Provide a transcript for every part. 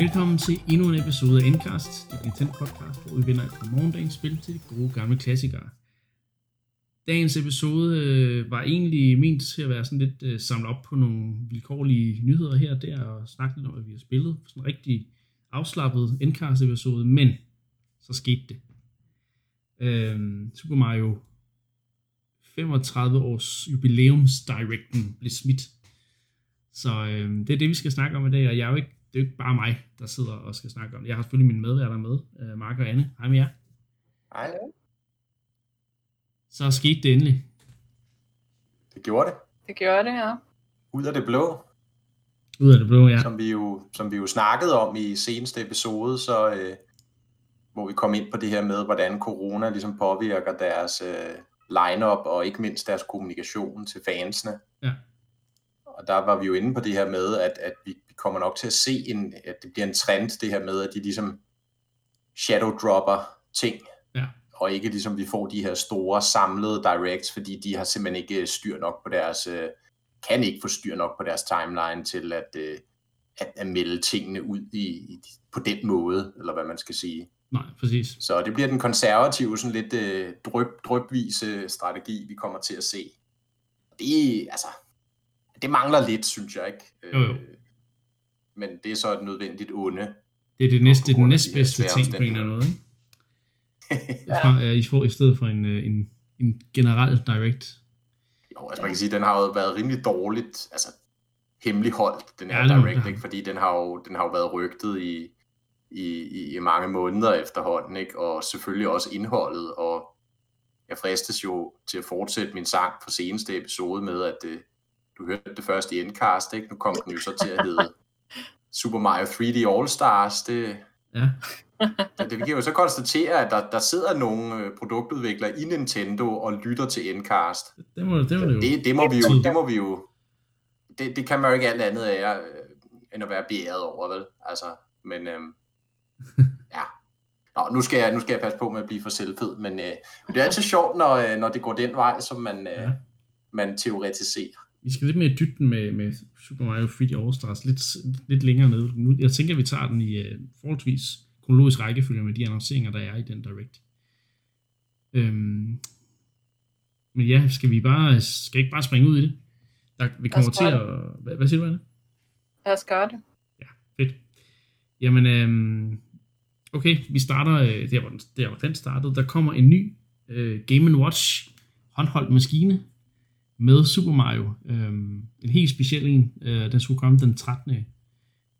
Velkommen til endnu en episode af Endcast, det Nintendo podcast, hvor vi vender et par morgendagens spil til de gode gamle klassikere. Dagens episode øh, var egentlig ment til at være sådan lidt øh, samlet op på nogle vilkårlige nyheder her og der, og snakke lidt om, hvad vi har spillet. Sådan en rigtig afslappet Endcast episode, men så skete det. Øh, Super Mario 35 års jubilæumsdirecten blev smidt. Så øh, det er det, vi skal snakke om i dag, og jeg er jo ikke det er jo ikke bare mig, der sidder og skal snakke om det. Jeg har selvfølgelig min medværter med, uh, Mark og Anne. Hej med jer. Hej. Så skete det endelig. Det gjorde det. Det gjorde det, ja. Ud af det blå. Ud af det blå, ja. Som vi jo, som vi jo snakkede om i seneste episode, så øh, hvor vi kom ind på det her med, hvordan corona ligesom påvirker deres øh, line-up og ikke mindst deres kommunikation til fansene. Ja. Og der var vi jo inde på det her med, at, at vi, kommer nok til at se, en, at det bliver en trend, det her med, at de ligesom shadow dropper ting, Ja. og ikke ligesom vi får de her store samlede directs, fordi de har simpelthen ikke styr nok på deres, øh, kan ikke få styr nok på deres timeline til at, øh, at, at melde tingene ud i, i, på den måde, eller hvad man skal sige. Nej, præcis. Så det bliver den konservative, sådan lidt øh, drøb, drøbvise strategi, vi kommer til at se. Det, altså, det mangler lidt, synes jeg ikke. Jo, jo. Øh, Men det er så et nødvendigt onde. Det er det næste, det næstbedste ting på en eller anden måde, ikke? Ja. Fra. I, får, I stedet for en, øh, en, en generel direct. Jo, altså man kan sige, den har jo været rimelig dårligt, altså hemmeligholdt, den her Ja, det direct, ikke? fordi den har, jo, den har jo været rygtet i, i, i, i mange måneder efterhånden, ikke? og selvfølgelig også indholdet, og jeg fristes jo til at fortsætte min sang fra seneste episode med, at øh, du hørte det først i Endcast, ikke? nu kom den jo så til at hedde Super Mario 3D All Stars, det, Ja, det, det vi kan jo så konstatere, at der, der sidder nogle øh, produktudviklere i Nintendo og lytter til Endcast. det må det, må det. Det, det må vi jo, det må vi jo, det, det kan man jo ikke alt andet af, øh, end at være beæret over, vel? Altså, men øhm, ja. Nå, nu skal, jeg, nu skal jeg passe på med at blive for selvfed, men øh, det er altid sjovt, når, øh, når det går den vej, som man, øh, Ja. man teoretiserer. Vi skal lidt mere i dybden med, med Super Mario 3D All Stars, lidt, lidt længere ned. Nu, jeg tænker, vi tager den i uh, forholdsvis kronologisk rækkefølge med de annonceringer, der er i den direct. Øhm, men ja, skal vi bare, skal ikke bare springe ud i det? Der, vi kommer til at... Hvad, hvad siger du, Anne? Lad os gøre det. Fedt. Jamen, øhm, okay, vi starter øh, der, hvor den, der, hvor den startede. Der kommer en ny øh, Game Watch håndholdt maskine med Super Mario. Øhm, en helt speciel en. Øh, den skulle komme den 13.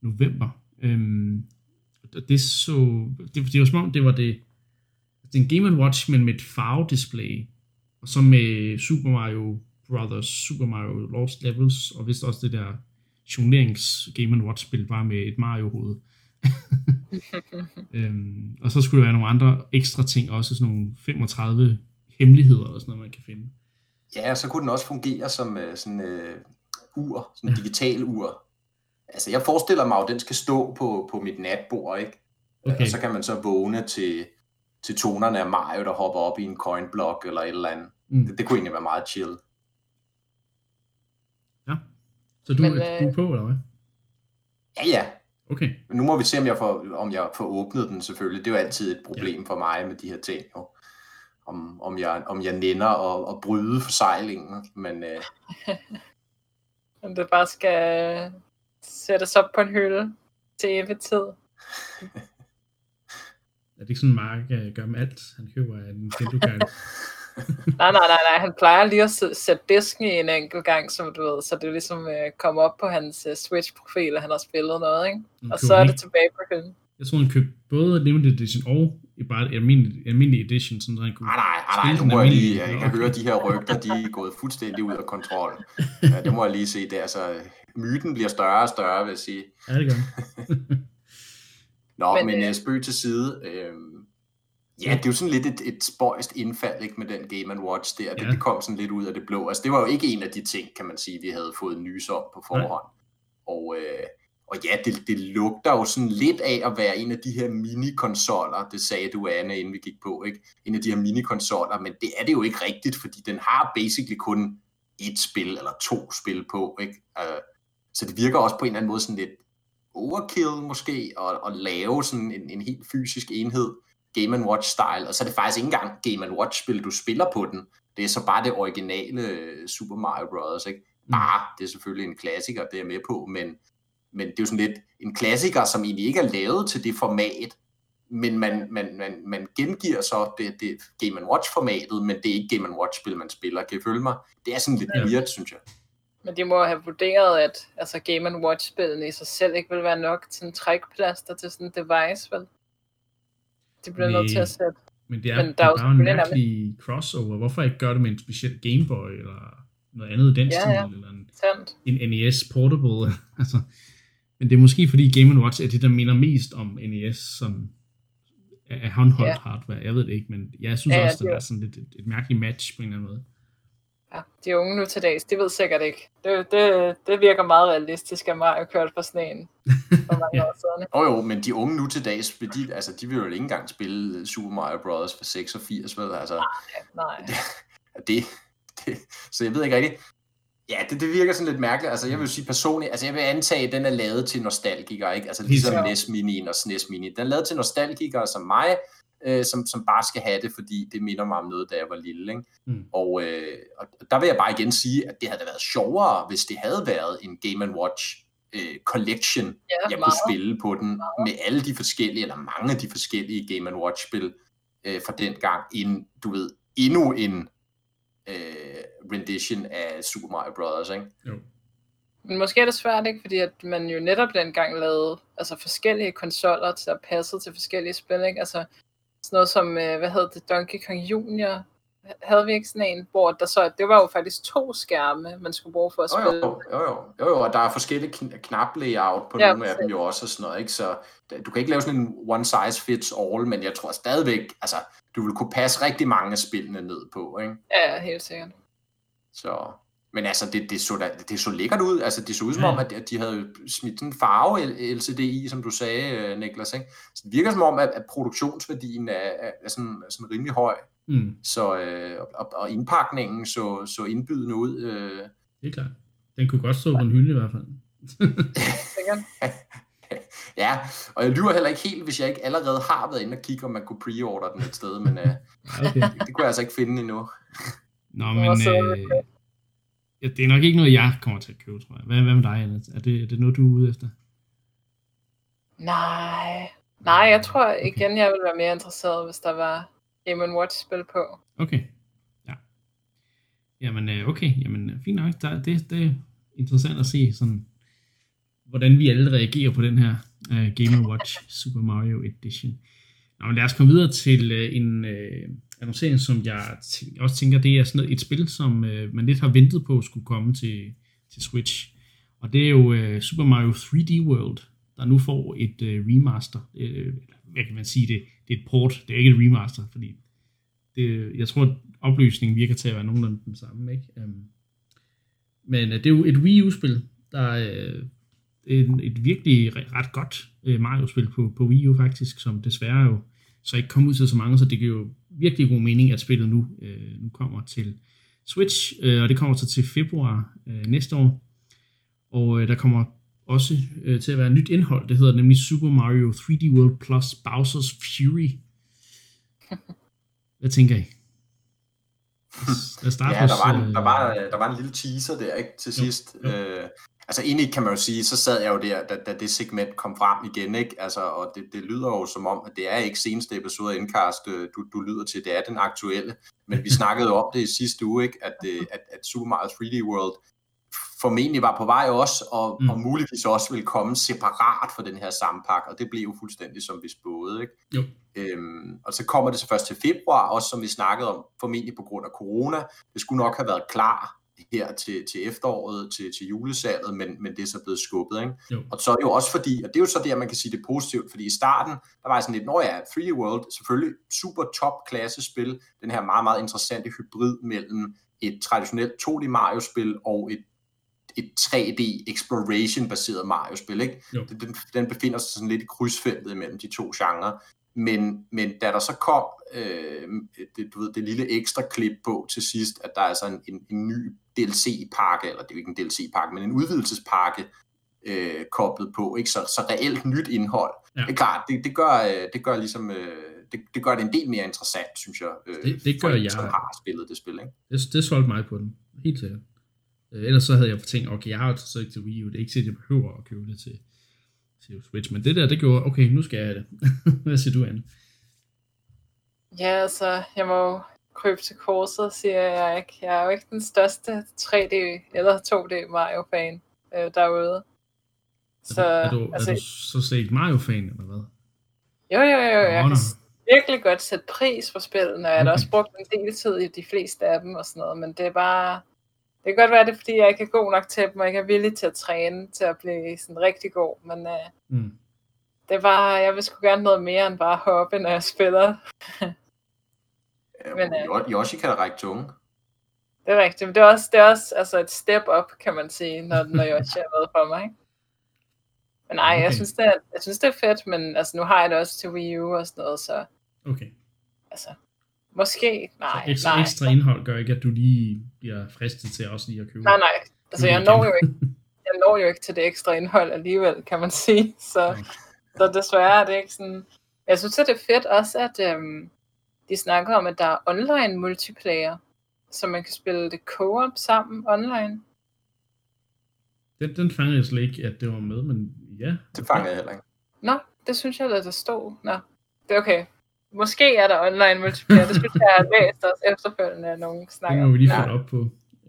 november. Øhm, og det så... Det, det var som om, det var det... Det er en Game Watch, men med et farvedisplay. Og så med Super Mario Brothers, Super Mario Lost Levels, og vist også det der journerings Game Watch spil, bare med et Mario-hoved. øhm, og så skulle der være nogle andre ekstra ting, også sådan nogle 35 hemmeligheder og sådan noget, man kan finde. Ja, og så kunne den også fungere som øh, sådan øh, ur, sådan en digital ur. Altså, jeg forestiller mig at den skal stå på, på mit natbord, ikke? Okay. Og så kan man så vågne til, til tonerne af Mario, der hopper op i en coin block eller et eller andet. Mm. Det, det kunne egentlig være meget chill. Ja. Så du, Men, øh, du er på, eller hvad? Ja, ja. Okay. Men nu må vi se, om jeg får, om jeg får åbnet den selvfølgelig. Det er jo altid et problem for mig med de her ting. Jo. Om, om, jeg, om jeg nænder at, at bryde forsejlingen. Men øh, Om det bare skal sættes op på en hylde til evig tid. Er det ikke sådan, Mark øh, gør med alt, han køber af Nintendo Guide? Nej, nej, nej, nej. Han plejer lige at sæ- sætte disken i en enkelt gang, som du ved, så det ligesom øh, kommer op på hans øh, Switch-profil, at han har spillet noget, ikke? Og så er det tilbage på hylden. Jeg tror, han købte både Limited Edition og i bare et almindelig, almindelig edition, sådan at han kunne nej, nej, nej, spille nej, nu må jeg lige, jeg kan høre de her rygter, de er gået fuldstændig ud af kontrol. Ja, det må jeg lige se. Det er altså, myten bliver større og større, vil jeg sige. Ja, det gør. Nå, men, Men, øh, øh, spøg til side. Øh, ja, det er jo sådan lidt et, et spøjst indfald ikke, med den Game Watch der. Det, Ja. det kom sådan lidt ud af det blå. Altså, det var jo ikke en af de ting, kan man sige, vi havde fået nys om på forhånd. Og, øh, og ja, det, det lugter jo sådan lidt af at være en af de her mini-konsoller, det sagde du, Anne, inden vi gik på, ikke? En af de her mini-konsoller, men det er det jo ikke rigtigt, fordi den har basically kun et spil eller to spil på, ikke? Øh, så det virker også på en eller anden måde sådan lidt overkill måske, at, at lave sådan en, en helt fysisk enhed, Game Watch style, og så er det faktisk ikke engang Game Watch spil, du spiller på den. Det er så bare det originale øh, Super Mario Bros. Ikke? Bare, det er selvfølgelig en klassiker, det er jeg med på, men, men det er jo sådan lidt en klassiker, som egentlig ikke er lavet til det format, men man, man, man, man gengiver så det, det Game Watch-formatet, men det er ikke Game Watch-spil, man spiller. Kan I følge mig? Det er sådan lidt ja. weird, synes jeg. Men de må have vurderet, at altså Game Watch-spillene i sig selv ikke vil være nok til en trækplaster til sådan en device, vel? De bliver nødt til at sætte. Men det er, men der, det er jo bare en mærkelig crossover. Hvorfor ikke gøre det med en speciel Game Boy, eller noget andet i den ja, stil, ja. eller en, en NES Portable. altså, men det er måske fordi Game Watch er det, der minder mest om NES, som er håndholdt ja. hardware. Jeg ved det ikke, men jeg synes ja, også, det, det er sådan lidt et, et mærkeligt match på en eller anden måde. Ja, de unge nu til dags, de ved sikkert ikke. Det, det, det virker meget realistisk, at Mario kørte på sådan en for mange ja. år siden. Jo jo, men de unge nu til dags, de, altså, de vil jo ikke engang spille Super Mario Bros. for 86, vel? Altså, nej, nej. Det, det, det, så jeg ved ikke rigtigt. Ja, det, det virker sådan lidt mærkeligt. Altså, jeg vil sige personligt, altså jeg vil antage, at den er lavet til nostalgikere, ikke? Altså ligesom ja. NES Mini og SNES Mini. Den er lavet til nostalgikere som mig, øh, som, som bare skal have det, fordi det minder mig om noget, da jeg var lille. Ikke? Mm. Og, øh, og der vil jeg bare igen sige, at det havde været sjovere, hvis det havde været en Game Watch øh, collection, ja, jeg meget. kunne spille på den, meget. med alle de forskellige, eller mange af de forskellige Game Watch-spil øh, fra den gang, end, du ved, endnu en øh, rendition af Super Mario Bros. Ikke? Jo. Men måske er det svært, ikke? Fordi at man jo netop dengang lavede altså forskellige konsoller, der passede til forskellige spil, ikke? Altså sådan noget som, øh, hvad hedder det, Donkey Kong Junior, havde vi ikke sådan en, hvor der så, det var jo faktisk to skærme, man skulle bruge for at spille. Jo, jo, jo, jo, jo og der er forskellige knap-layout på ja, nogle af dem jo også og sådan noget, ikke? Så du kan ikke lave sådan en one size fits all, men jeg tror stadigvæk, altså, du vil kunne passe rigtig mange af spillene ned på, ikke? Ja, helt sikkert. Så, men altså, det, det, så, da, det så lækkert ud. Altså, det så ud som om, at de havde smidt sådan en farve LCD i, som du sagde, øh, Niklas. Ikke? Så det virker som om, at, at produktionsværdien er, er, er, sådan, er sådan rimelig høj. Mm. Så, øh, og, og indpakningen så, så indbydende ud. Øh. Det er klart. Den kunne godt stå på en hylde i hvert fald. ja, og jeg lyver heller ikke helt, hvis jeg ikke allerede har været inde og kigge, om man kunne pre-order den et sted, men øh, okay. det, det kunne jeg altså ikke finde endnu. Nå, men øh, ja, det er nok ikke noget, jeg kommer til at købe, tror jeg. Hvad, hvad med dig, Anna? Er det, er det noget, du er ude efter? Nej, nej, jeg tror igen, jeg ville være mere interesseret, hvis der var Game Watch-spil på. Okay, ja. Jamen, øh, okay, jamen, fint nok. Det, det er interessant at se, sådan, hvordan vi alle reagerer på den her uh, Game Watch Super Mario Edition. Nå, men lad os komme videre til uh, en uh, annoncering, som jeg t- også tænker, det er sådan et spil, som uh, man lidt har ventet på skulle komme til, til Switch. Og det er jo uh, Super Mario 3D World, der nu får et uh, remaster. Uh, hvad kan man sige det? Det er et port, det er ikke et remaster, fordi det, jeg tror, at opløsningen virker til at være nogenlunde den samme. Ikke? Um, men uh, det er jo et Wii U-spil, der uh, et, et virkelig ret godt uh, Mario-spil på, på Wii U faktisk, som desværre jo så ikke kom ud til så mange, så det giver jo virkelig god mening, at spillet nu, uh, nu kommer til Switch, uh, og det kommer så til februar uh, næste år. Og uh, der kommer også uh, til at være nyt indhold, det hedder nemlig Super Mario 3D World Plus Bowser's Fury. Hvad tænker I? Lad starte ja, der var, en, der, var, der var en lille teaser der ikke til sidst. Jo, jo. Øh, altså egentlig kan man jo sige, så sad jeg jo der, da, da det segment kom frem igen, ikke? Altså, og det, det lyder jo som om, at det er ikke seneste episode af Indcast, øh, du, du lyder til, det er den aktuelle, men vi snakkede om det i sidste uge, ikke? At, øh, at, at Super Mario 3D World formentlig var på vej også, og, mm. og muligvis også ville komme separat for den her sammenpakke, og det blev jo fuldstændig som vi spåede. Ikke? Jo. Øhm, og så kommer det så først til februar, også som vi snakkede om, formentlig på grund af corona. Det skulle nok have været klar her til, til efteråret, til, til julesalget, men, men det er så blevet skubbet. Ikke? Jo. Og så er det jo også fordi, og det er jo så der, man kan sige det positivt, fordi i starten, der var sådan lidt, når ja, 3D World, selvfølgelig super top klasse spil, den her meget, meget interessante hybrid mellem et traditionelt 2D Mario-spil og et et 3D exploration baseret Mario-spil, ikke? Den, den befinder sig sådan lidt i krydsfeltet mellem de to genrer. Men, men da der så kom øh, det, du ved, det lille ekstra klip på til sidst, at der er altså en, en, en ny DLC-pakke, eller det er jo ikke en DLC-pakke, men en udvidelsespakke øh, koblet på, ikke? Så, så reelt nyt indhold. Ja. Det er klart, det, det, gør, øh, det gør ligesom, øh, det, det gør det en del mere interessant, synes jeg, øh, Det- det gør en, jeg. som har spillet det spil, ikke? Det, det solgte mig på den. Helt sikkert. Øh, ellers så havde jeg tænkt, okay, jeg har jo så ikke til Wii U. Det er ikke sikkert, jeg behøver at købe det til, til Switch. Men det der, det gjorde, okay, nu skal jeg have det. Hvad siger du, Anne? Ja, altså, jeg må krybe til korset, siger jeg ikke. Jeg er jo ikke den største 3D eller 2D Mario-fan øh, derude. Så, er, du, altså, er du så set Mario-fan, eller hvad? jo, jo, jo, jeg kan virkelig godt sætte pris på spillene, og jeg har Okay. også brugt en del tid i de fleste af dem og sådan noget, men det er bare, det kan godt være, det er, fordi jeg ikke er god nok til dem, og ikke er villig til at træne til at blive sådan rigtig god, men øh, Mm. det bare, jeg vil sgu gerne noget mere end bare hoppe, når jeg spiller. Men, øh, Yo- Yoshi kan da række tunge. Det er rigtigt, men det er også, det er også altså et step up, kan man sige, når, når jeg også er med for mig. Ikke? Men nej, Okay. jeg, synes, det er, jeg synes, det er fedt, men altså, nu har jeg det også til Wii U og sådan noget, så Okay. altså, måske, nej, så ekstra, nej, ekstra indhold gør ikke, at du lige bliver fristet til også lige at købe nej, nej, altså jeg det når jo ikke, jeg når jo ikke til det ekstra indhold alligevel, kan man sige, så, Nej. så desværre er det ikke sådan, jeg synes, at det er fedt også, at øhm, de snakker om, at der er online multiplayer, så man kan spille det co-op sammen online. Den, den fangede jeg slet ikke, at det var med, men ja. Det fanger jeg heller ikke. Nå, det synes jeg, at der stod. Nå, det er okay. Måske er der online multiplayer. Det synes jeg, har læst også efterfølgende, at nogen snakker om. må vi lige få det op på.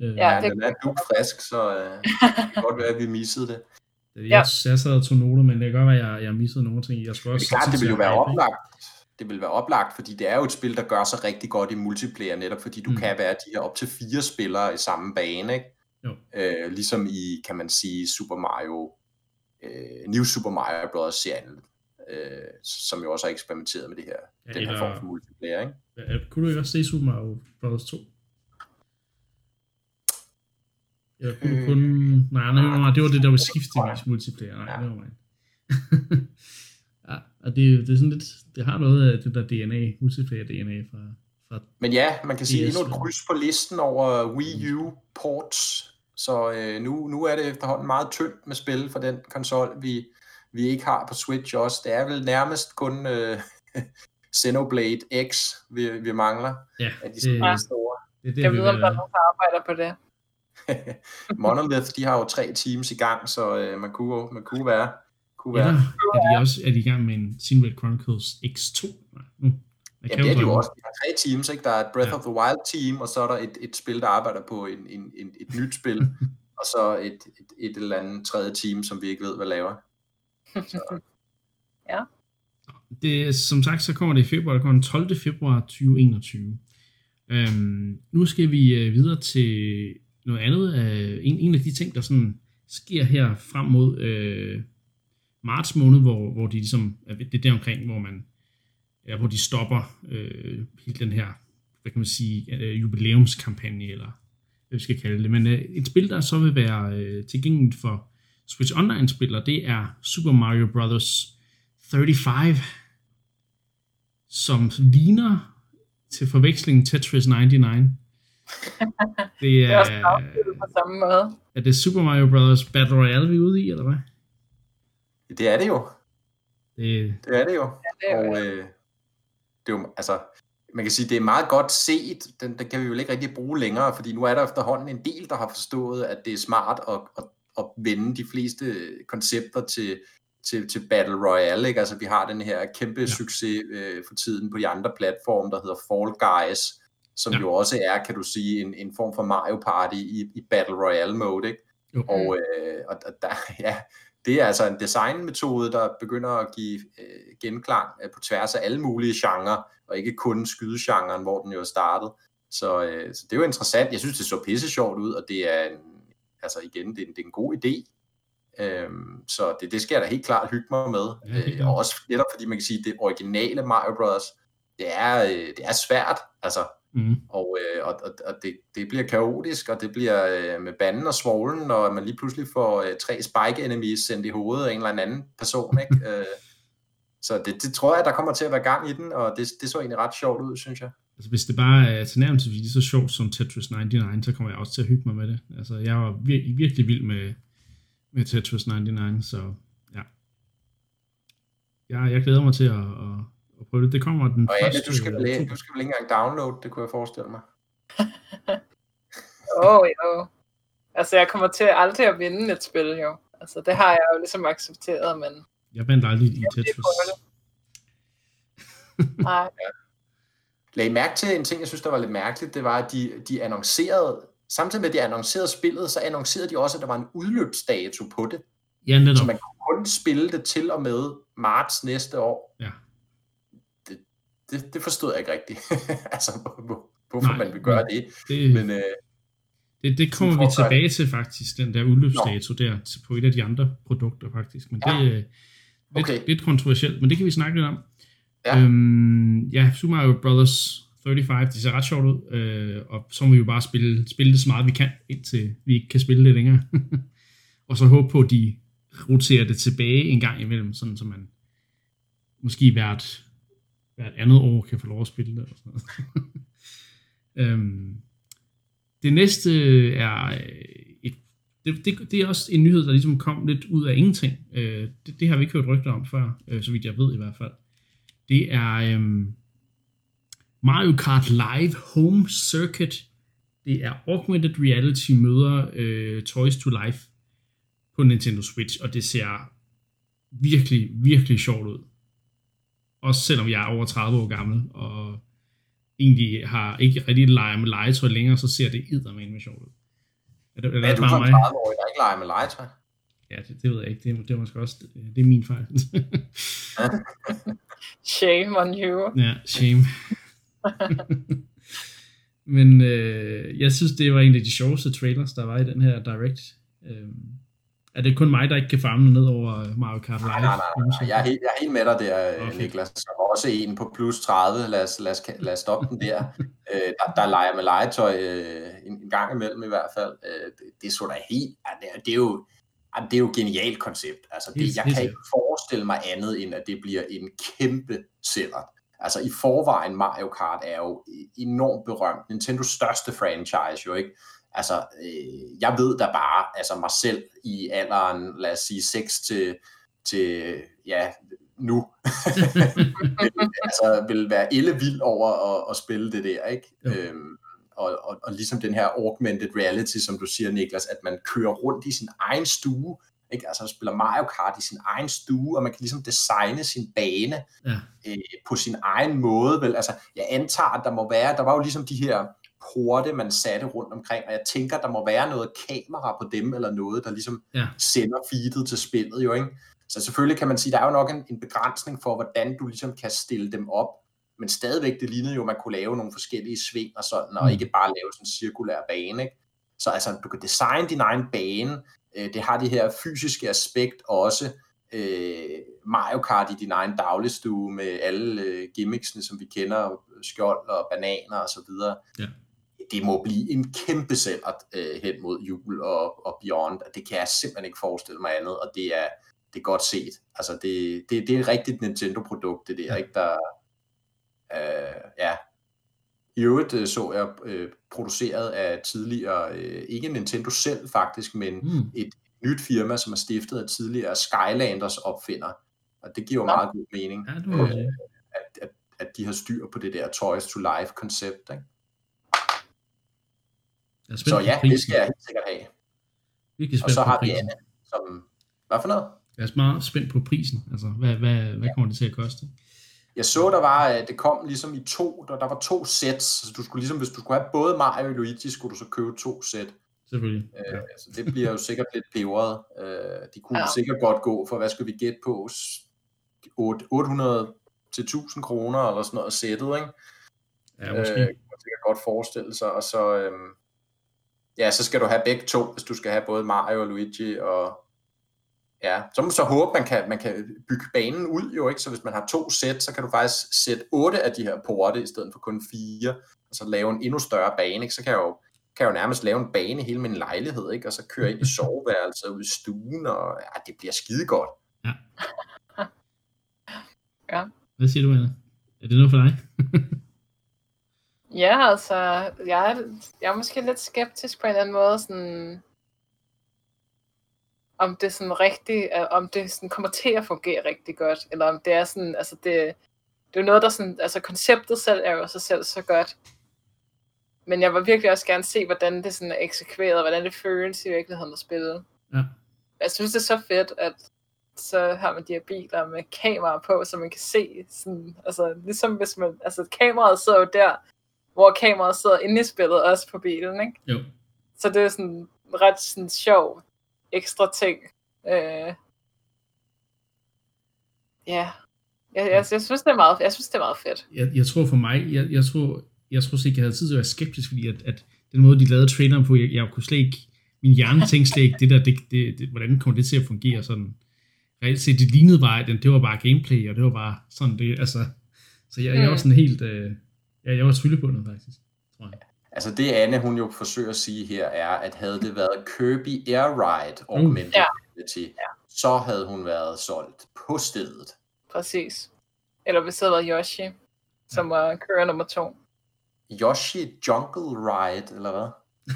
Øh, Ja, Ja, det- den er du frisk, så øh, det kan godt være, at vi missede det. Jeg, Ja. jeg sad og tog noter, men det kan godt være, at jeg, jeg missede nogle ting. Jeg skal Men også det er klart, det vil jo være oplagt. Det vil være oplagt, fordi det er jo et spil, der gør sig rigtig godt i multiplayer, netop fordi du mm. kan være de her op til fire spillere i samme bane, ikke? Jo. Øh, ligesom i, kan man sige, Super Mario, øh, New Super Mario Bros. serien, øh, som jo også har eksperimenteret med det her, Ja, den her eller- form for multiplayer, ikke? Ja, Kunne du ikke også se Super Mario Bros. 2? Eller kunne du Øh, kun... Nej, nej, nej, det var det, der var skiftevis multiplayer. Nej, Ja. det var mig. ja, og det, det er sådan lidt... Det har noget af det der DNA, multiplayer-DNA fra... fra Men ja, man kan sige endnu et kryds på listen over Wii U ports. Så øh, nu, nu er det efterhånden meget tyndt med spil for den konsol, vi, vi ikke har på Switch også. Det er vel nærmest kun øh, Xenoblade X, vi, vi mangler ja, af de det, store store. det er det, Jeg vi ved, om der er nogen, der arbejder på det. Monolith, de har jo tre teams i gang, så øh, man kunne, man kunne være. Kunne være. er de også er de i gang med en Xenoblade Chronicles X2? Nej, nu. Jeg Ja, det er de jo også. De har tre teams, ikke? Der er et Breath Ja. of the Wild team, og så er der et, et spil, der arbejder på en, en, en, et nyt spil, og så et, et, et eller andet tredje team, som vi ikke ved, hvad laver. det, som sagt, så kommer det i februar. Det kommer den 12. februar 2021. Øhm, nu skal vi øh, videre til noget andet. Øh, en, en af de ting, der sådan sker her frem mod øh, marts måned, hvor, hvor de ligesom, det er der omkring, hvor man, ja, hvor de stopper øh, hele den her, hvad kan man sige, øh, jubilæumskampagne, eller hvad vi skal kalde det. Men øh, et spil, der så vil være øh, tilgængeligt for Switch Online-spillere, det er Super Mario Bros. 35, som ligner til forveksling Tetris 99. Det Det er også er, afspillet på samme måde. er det Super Mario Bros. Battle Royale, vi er ude i, eller hvad? Det er det jo. Det, Det er det jo. Det er jo, Og øh, det er jo, altså, man kan sige, det er meget godt set. Den, den kan vi jo ikke rigtig bruge længere, fordi nu er der efterhånden en del, der har forstået, at det er smart at, at, at vende de fleste koncepter til, til, til Battle Royale. Ikke? Altså, vi har den her kæmpe ja. succes øh, for tiden på de andre platforme, der hedder Fall Guys, som Ja. jo også er, kan du sige, en, en form for Mario Party i, i Battle Royale mode. Ikke? jo. Og, øh, og og der, ja, det er altså en designmetode, der begynder at give øh, genklang øh, på tværs af alle mulige genrer, og ikke kun skydegenren, hvor den jo er startet. Så, øh, så det er jo interessant. Jeg synes, det så pisse sjovt ud, og det er en, altså igen, det er, en, det er en god idé. Øhm, så det, det skal jeg da helt klart hygge mig med. Ja, øh, og også netop fordi man kan sige, at det originale Mario Bros. Det er, øh, det er svært, altså Mm. og, øh, og, og, og det, det bliver kaotisk, og det bliver øh, med banden og svoglen, når man lige pludselig får øh, tre spike enemies sendt i hovedet af en eller anden person, ikke? øh, så det, det tror jeg, der kommer til at være gang i den, og det, det så egentlig ret sjovt ud, synes jeg. Altså, hvis det bare er tilnærmelsesvis lige så sjovt som Tetris 99, så kommer jeg også til at hygge mig med det. Altså, jeg var vir- virkelig vild med, med Tetris 99, så ja. Jeg, jeg glæder mig til at, at, at prøve det. Det kommer den Og første... du skal, vel, du skal vel ikke engang downloade, det kunne jeg forestille mig. Åh, oh, jo. Altså, jeg kommer til aldrig at vinde et spil, jo. Altså, det har jeg jo ligesom accepteret, men Jeg vandt aldrig i Tetris. nej. Lag mærke til en ting, jeg synes, der var lidt mærkeligt, det var, at de, de annoncerede, samtidig med at de annoncerede spillet, så annoncerede de også, at der var en udløbsdato på det. Ja, netop. Så man kunne kun spille det til og med marts næste år. Ja. Det, det, det forstod jeg ikke rigtigt. altså, hvor- hvor- hvorfor Nej, man vil gøre det. Det, Men øh, det, det kommer vi tilbage til faktisk, den der udløbsdato der, til- på et af de andre produkter faktisk. Men det Ja. er øh, lidt, Okay. lidt kontroversielt, men det kan vi snakke lidt om. Ja. Øhm, ja, Super Mario Brothers 35, det ser ret sjovt ud, øh, og så må vi jo bare spille, spille det så meget vi kan, indtil vi ikke kan spille det længere. og så håbe på, at de roterer det tilbage en gang imellem, sådan så man måske hvert, hvert andet år kan få lov at spille det. Eller sådan noget. øhm, det næste er øh, et, det, det, det er også en nyhed, der ligesom kom lidt ud af ingenting. Øh, det, det har vi ikke hørt rygter om før, øh, så vidt jeg ved i hvert fald. Det er øhm, Mario Kart Live Home Circuit. Det er augmented reality møder øh, Toys to Life på Nintendo Switch, og det ser virkelig, virkelig sjovt ud. Også selvom jeg er over 30 år gammel, og egentlig har ikke rigtig leget med legetøj længere, så ser det eddermame sjovt ud. Er det, er det er du mig? 30 år, der ikke leger med legetøj? Ja, det, det ved jeg ikke. Det, er- det er måske også det er min fejl. Shame on you. ja, shame. Men øh, jeg synes, det var en af de sjoveste trailers, der var i den her Direct. Øh, er det kun mig, der ikke kan famle ned over Mario Kart Live? Nej, nej, nej, nej. Jeg, er helt, jeg er helt med dig der, Okay. okay. Niklas. Der var også en på plus 30. Lad os, lad os, lad os stoppe den der. øh, der, der leger med legetøj øh, en, en gang imellem i hvert fald. Øh, det, det er så da helt... Ja, det, er, det er jo... ja, Det er jo et genialt koncept. Altså, det, jeg kan ikke forestille mig andet, end at det bliver en kæmpe sælger. Altså i forvejen Mario Kart er jo enormt berømt. Nintendos største franchise jo, ikke? Altså, øh, jeg ved da bare, altså mig selv i alderen, lad os sige 6 til, til ja, nu, altså vil være ellevild over at, at spille det der, ikke? Jo. Øhm, og, og, og ligesom den her augmented reality, som du siger, Niklas, at man kører rundt i sin egen stue, ikke? Altså spiller Mario Kart i sin egen stue, og man kan ligesom designe sin bane Ja. øh, på sin egen måde, vel? Altså, jeg antager, at der må være, der var jo ligesom de her porte, man satte rundt omkring, og jeg tænker, der må være noget kamera på dem, eller noget, der ligesom Ja. sender feedet til spillet, jo, ikke? Så selvfølgelig kan man sige, der er jo nok en, en begrænsning for, hvordan du ligesom kan stille dem op, men stadigvæk, det lignede jo, at man kunne lave nogle forskellige sving og sådan, og Mm. ikke bare lave sådan en cirkulær bane, ikke? Så altså, du kan designe din egen bane, øh, det har det her fysiske aspekt også, øh, Mario Kart i din egen dagligstue med alle øh, gimmicksene, som vi kender, skjold og bananer og så videre. Ja. Det må blive en kæmpe sælger øh, hen mod jul og, og beyond. Det kan jeg simpelthen ikke forestille mig andet, og det er, det er godt set. Altså, det, det, det er et rigtigt Nintendo-produkt, det der, Ja. ikke? Der, øh, ja. I øvrigt øh, så jeg øh, produceret af tidligere, øh, ikke Nintendo selv faktisk, men Mm. et nyt firma, som er stiftet af tidligere Skylanders opfinder. Og det giver jo Nå. meget god mening, Ja, det øh, at, at, at de har styr på det der Toys to Life-koncept. Ikke? Så ja, det skal jeg helt sikkert have. Virkelig Og så har vi. Anne, som... Hvad for noget? Jeg er meget spændt på prisen. Altså, hvad, hvad, hvad kommer det til at koste? Jeg så, der var, øh, det kom ligesom i to, der, der var to sets, så du skulle ligesom, hvis du skulle have både Mario og Luigi, skulle du så købe to sæt. Selvfølgelig. Øh, Ja. Så det bliver jo sikkert lidt peberet. Øh, de kunne Ja. sikkert godt gå for, hvad skal vi gætte på, S- otte- 800 til 1000 kroner eller sådan noget sættet, ikke? ja, måske. Øh, kunne man sikkert godt forestille sig, og så, øhm, ja, så skal du have begge to, hvis du skal have både Mario og Luigi, og ja, så må man så håbe, man kan, man kan bygge banen ud jo, ikke? Så hvis man har to sæt, så kan du faktisk sætte otte af de her porte, i stedet for kun fire, og så lave en endnu større bane, ikke? Så kan jeg jo, kan jeg jo nærmest lave en bane i hele min lejlighed, ikke? Og så køre ind i soveværelset og ud i stuen, og ja, det bliver skide godt. Hvad siger du, Anna? Er det noget for dig? Ja, altså, jeg er, jeg er måske lidt skeptisk på en eller anden måde, sådan, om det sådan rigtig, øh, om det sådan kommer til at fungere rigtig godt, eller om det er sådan, altså det, det er jo noget, der sådan, altså konceptet selv er jo sig selv så godt. Men jeg vil virkelig også gerne se, hvordan det sådan er eksekveret, hvordan det føles i virkeligheden at spille. Ja. Jeg synes, det er så fedt, at så har man de her biler med kameraer på, så man kan se sådan, altså ligesom hvis man, altså kameraet sidder jo der, hvor kameraet sidder inde i spillet, også på bilen, ikke? Jo. Så det er sådan ret sådan sjov ekstra ting. Øh, ja, jeg, jeg, jeg, synes, det er meget, jeg synes, det er meget fedt. Jeg, jeg tror for mig, jeg, jeg tror, jeg tror ikke, jeg havde tid til at være skeptisk, fordi at, at den måde, de lavede traileren på, jeg, jeg kunne slet ikke, min hjerne tænkte slet ikke, det der, det, det, det, hvordan kommer det til at fungere sådan. Reelt set, det lignede bare, at det var bare gameplay, og det var bare sådan det, altså, så jeg, jeg var sådan helt, øh, jeg, jeg var tryllepundet faktisk, tror jeg. Altså det Anne, hun jo forsøger at sige her, er, at havde det været Kirby Air Ride Augmented Ja. Reality, så havde hun været solgt på stedet. Præcis. Eller hvis det havde været Yoshi, som var kører nummer to. Yoshi Jungle Ride, eller hvad?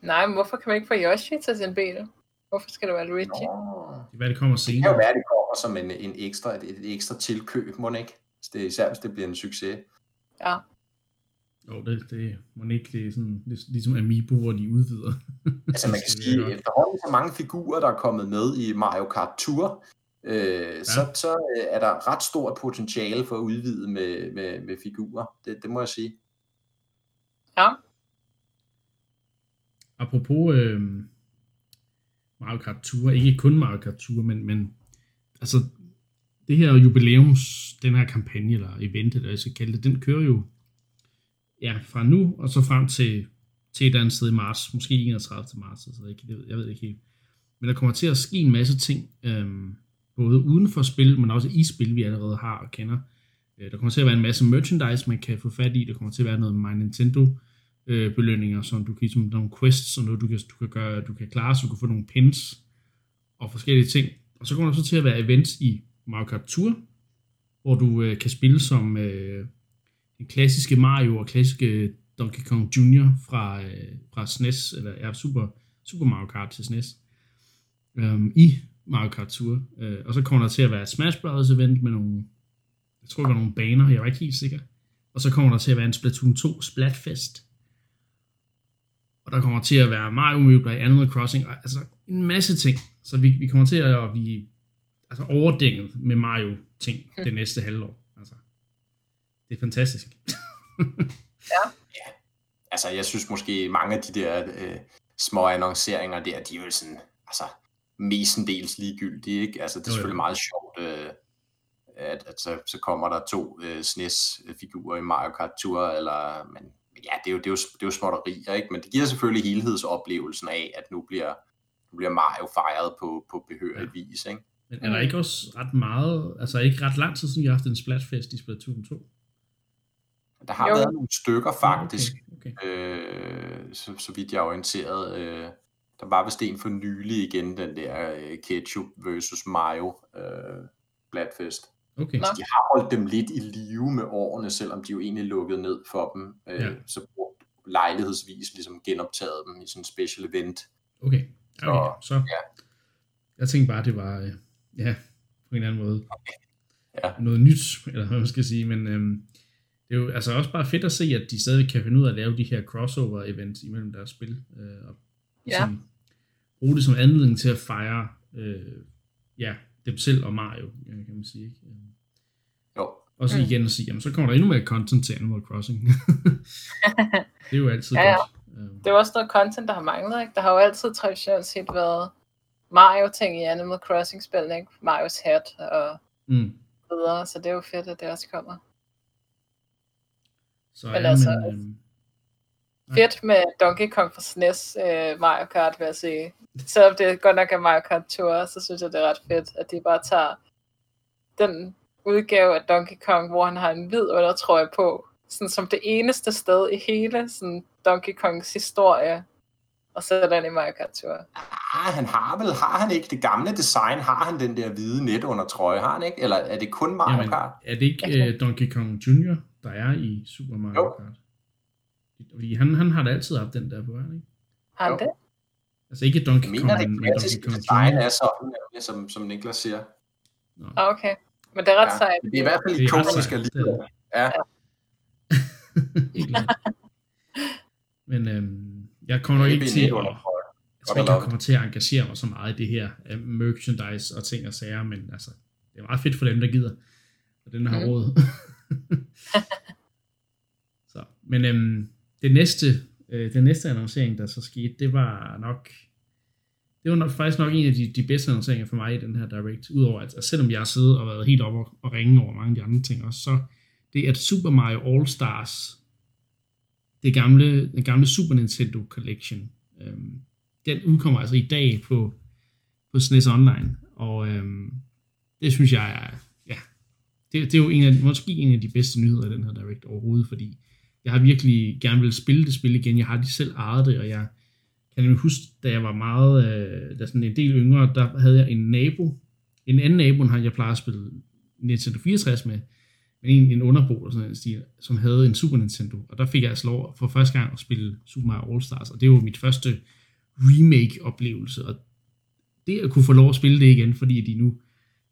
Nej, men hvorfor kan man ikke få Yoshi til sin bil? Hvorfor skal det være Luigi? Nå. Det er, hvad det kommer Det kan jo senere. være, det kommer som en, en ekstra, et, et ekstra tilkøb, må ikke? Det, især hvis det bliver en succes. Ja. Jo, det, det må ikke det er sådan, lig- ligesom Amiibo, hvor de udvider. Altså man kan Det sige, godt. efterhånden så mange figurer, der er kommet med i Mario Kart Tour, øh, ja. så, så øh, er der ret stort potentiale for at udvide med, med, med figurer. Det, det må jeg sige. Ja. Apropos øh, Mario Kart Tour, ikke kun Mario Kart Tour, men, men altså det her jubilæums, den her kampagne, eller event, eller jeg skal kalde det, den kører jo ja, fra nu, og så frem til, til et eller andet sted i marts, måske 31. marts, altså jeg, jeg, ved, jeg ved ikke helt. Men der kommer til at ske en masse ting, øhm, både uden for spil, men også i spil, vi allerede har og kender. Øh, Der kommer til at være en masse merchandise, man kan få fat i. Der kommer til at være noget My Nintendo øh, belønninger, som du kan som nogle quests, og noget du kan, du kan gøre, du kan klare, så du kan få nogle pins og forskellige ting. Og så kommer der så til at være events i Mario Kart Tour, hvor du øh, kan spille som øh, den klassiske Mario og klassiske Donkey Kong Jr. fra, øh, fra SNES, eller ja, Super, Super Mario Kart til SNES, øhm, i Mario Kart Tour. Øh, og så kommer der til at være et Smash Brothers event med nogle, jeg tror, der var nogle baner, jeg var ikke helt sikker. Og så kommer der til at være en Splatoon 2 Splatfest. Og der kommer til at være Mario møbler i Animal Crossing, og altså en masse ting. Så vi, vi kommer til at blive altså, overdænget med Mario-ting det næste halvår. Det er fantastisk. Altså jeg synes måske mange af de der øh, små annonceringer der, de er jo sådan, altså mestendels ligegyldige, ikke? Altså det er Jo, jo. selvfølgelig meget sjovt, øh, at, at så, så kommer der to øh, SNES-figurer i Mario Kart Tour, eller, men ja, det er jo, det er jo, det er jo småtterier, ikke? Men det giver selvfølgelig helhedsoplevelsen af, at nu bliver, nu bliver Mario fejret på, på behørig Ja. vis, ikke? Men er der ikke også ret meget, altså ikke ret lang tid siden, vi har haft en Splatfest i Splatoon 2? Der har Jo. været nogle stykker faktisk, Okay, okay. øh, så, så vidt jeg er orienteret. Øh, der var vist en for nylig igen, den der øh, Ketchup versus Mayo øh, Bladfest. okay. Nå. De har holdt dem lidt i live med årene, selvom de jo egentlig lukkede ned for dem. Øh, Ja. Så brugt lejlighedsvis ligesom genoptaget dem i sådan en special event. Okay, Så, okay. så ja. jeg tænkte bare, det var, øh, ja, på en eller anden måde, Ja. noget nyt, eller hvad man skal sige, men øhm, det er jo altså også bare fedt at se, at de stadig kan finde ud af at lave de her crossover-events imellem deres spil, øh, og Ja. ligesom bruge det som anledning til at fejre, øh, ja, dem selv og Mario, øh, kan man sige, ikke? Øh, Jo. Og så Mm. igen at sige, jamen så kommer der endnu mere content til Animal Crossing. det er jo altid Ja, ja. godt. Øhm, Det er jo også noget content, der har manglet, ikke? Der har jo altid traditionelt set været Mario-ting i Animal Crossing-spillene, ikke? Marios hat og mm. videre, så det er jo fedt, at det også kommer. Så Men ja, altså, men, øhm, Nej. Fedt med Donkey Kong for SNES øh, Mario Kart, vil jeg sige. Selvom det godt nok er Mario Kart Tour, så synes jeg, det er ret fedt, at de bare tager den udgave af Donkey Kong, hvor han har en hvid undertrøje på, sådan som det eneste sted i hele sådan Donkey Kongs historie, og sætter den i Mario Kart Tour. Ah, han har vel, har han ikke det gamle design, har han den der hvide net under trøje, har han ikke? Eller er det kun Mario jamen, Kart? er det ikke Okay. øh, Donkey Kong Jr., der er i Super Mario Jo. Kart? Fordi han, han har da altid haft den der på, ikke? Har han det? Altså ikke Donkey Kong, det men, Donkey Kong Jr. er sådan, nemlig, som, som Niklas siger. Ah, okay. Men det er ret Ja. sejt. Det er i hvert fald ikonisk alligevel. Ja, klart. Men øhm, jeg kommer nok ikke til at, jeg tror ikke, jeg kommer til at engagere mig så meget i det her øh, merchandise og ting og sager, men altså, det er meget fedt for dem, der gider, og dem, der har Mm. råd. så, men øhm, det næste, øh, den næste annoncering, der så skete, det var nok, det var nok, faktisk nok en af de, de bedste annonceringer for mig i den her Direct, udover at, at selvom jeg har siddet og været helt oppe og, og ringe over mange af de andre ting også, så det er at Super Mario All Stars, det gamle, den gamle Super Nintendo Collection, øhm, den udkommer altså i dag på, på SNES Online, og øhm, det synes jeg er, det, det er jo en af, måske en af de bedste nyheder i den her Direct overhovedet, fordi jeg har virkelig gerne vil spille det spil igen, jeg har lige selv ejet det, og jeg kan nemlig huske, da jeg var meget, øh, da sådan en del yngre, der havde jeg en nabo, en anden nabo, han jeg plejer at spille Nintendo 64 med, men en, en underbo, eller sådan en stil, som havde en Super Nintendo, og der fik jeg altså lov for første gang at spille Super Mario All Stars, og det var mit første remake-oplevelse, og det at kunne få lov at spille det igen, fordi de nu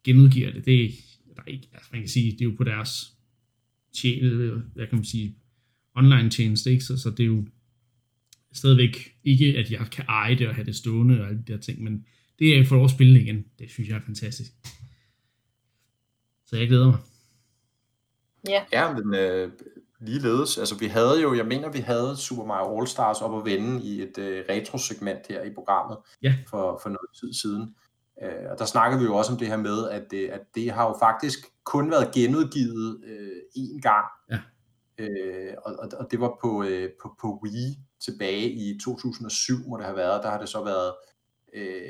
genudgiver det, det der er ikke, altså man kan sige, det er jo på deres tjene, hvad kan man sige, online tjeneste, ikke? Så, så det er jo stadigvæk ikke, at jeg kan eje det og have det stående og alle de der ting, men det er at få lov at spille igen, det synes jeg er fantastisk. Så jeg glæder mig. Ja, men øh, ligeledes. Altså, vi havde jo, jeg mener, vi havde Super Mario All Stars op at vende i et øh, retro-segment her i programmet Ja. for, for noget tid siden. Øh, og der snakkede vi jo også om det her med, at det, at det har jo faktisk kun været genudgivet øh, én gang. Ja. Øh, og, og, og det var på, øh, på, på Wii tilbage i 2007, må det have været. Der har det så været... Øh,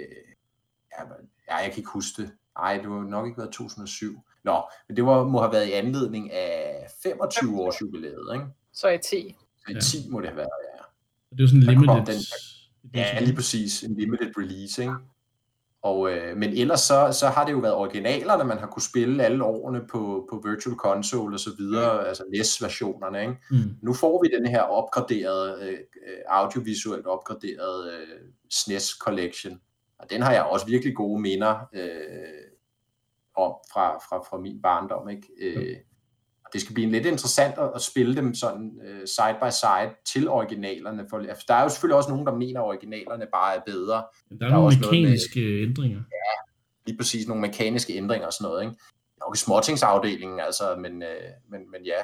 ja, ja, jeg kan ikke huske det. Nej, det var nok ikke været 2007. Nå, men det var, må have været i anledning af 25 års jubilæet, ikke? Så i 10. Så i Ja. 10 må det have været, ja. Og det er sådan en limited... den- Ja, lige præcis. En limited release, ikke? Og, øh, men ellers så, så har det jo været originalerne, man har kunne spille alle årene på, på Virtual Console og så videre, altså NES-versionerne, ikke? Mm. Nu får vi den her opgraderede, øh, audiovisuelt opgraderede øh, SNES Collection, og den har jeg også virkelig gode minder øh, om fra, fra, fra min barndom, ikke? Øh, det skal blive en lidt interessant at, at spille dem sådan øh, side by side til originalerne, for der er jo selvfølgelig også nogen, der mener, at originalerne bare er bedre, Der er, Der er nogle også noget med- mekaniske ændringer. lige præcis nogle mekaniske ændringer og sådan noget, ikke? Nok i småtingsafdelingen, altså, men, øh, men, men ja,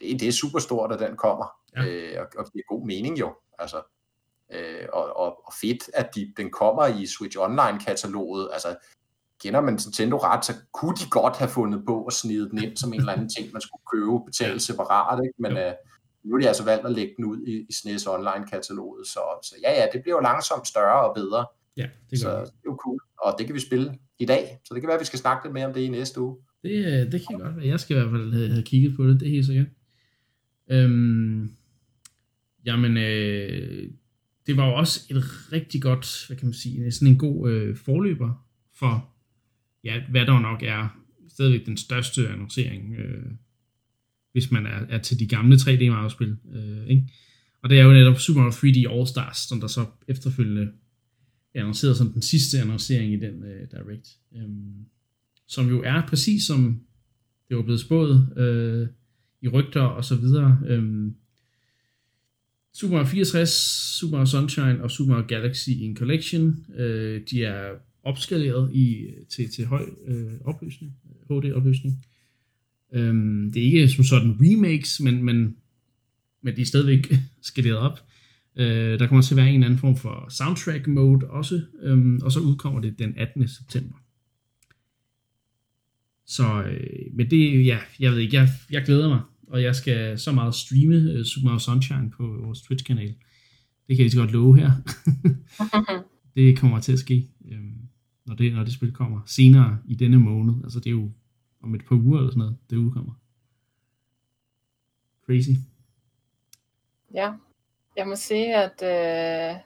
det, det er super stort, at den kommer, Ja. ja. øh, og, og det er god mening jo, altså. Øh, og, og, og fedt, at de, den kommer i Switch Online-kataloget, altså, kender man Nintendo ret, så kunne de godt have fundet på at snide den ind som en eller anden ting, man skulle købe, betale separat, ikke? men øh, nu har de altså valgt at lægge den ud i, i SNES Online-kataloget, så, så ja, ja, det bliver jo langsomt større og bedre, Ja, det så gør det er jo cool. Og det kan vi spille i dag. Så det kan være, at vi skal snakke lidt mere om det i næste uge. det. Det, det kan godt være. Jeg skal i hvert fald have, have kigget på det, det er helt sikkert. Øhm, jamen, øh, det var jo også et rigtig godt, hvad kan man sige, sådan en god øh, forløber for, ja, hvad der nok er stadigvæk den største annoncering, øh, hvis man er, er til de gamle 3D Mario-spil. Øh, ikke? Og det er jo netop Super Mario 3D All-Stars, som der så efterfølgende er annonceret som den sidste annoncering i den øh, Direct. Øh, som jo er præcis som det var blevet spået øh, i rygter og så videre. Øh, Super Mario 64, Super Mario Sunshine og Super Mario Galaxy in collection. Øh, de er opskaleret i, til, til høj øh, opløsning, HD-opløsning. Øhm, det er ikke som sådan remakes, men, men, men de er stadigvæk skaleret op. Øh, der kommer til at være en eller anden form for soundtrack mode også, øhm, og så udkommer det den 18. september. Så øh, men det, ja, jeg ved ikke, jeg, jeg glæder mig, og jeg skal så meget streame øh, Super Mario Sunshine på vores Twitch-kanal. Det kan jeg så godt love her. det kommer til at ske, når, det, når det spil kommer senere i denne måned. Altså det er jo om et par uger eller sådan noget, det udkommer. Crazy. Ja, jeg må sige, at øh,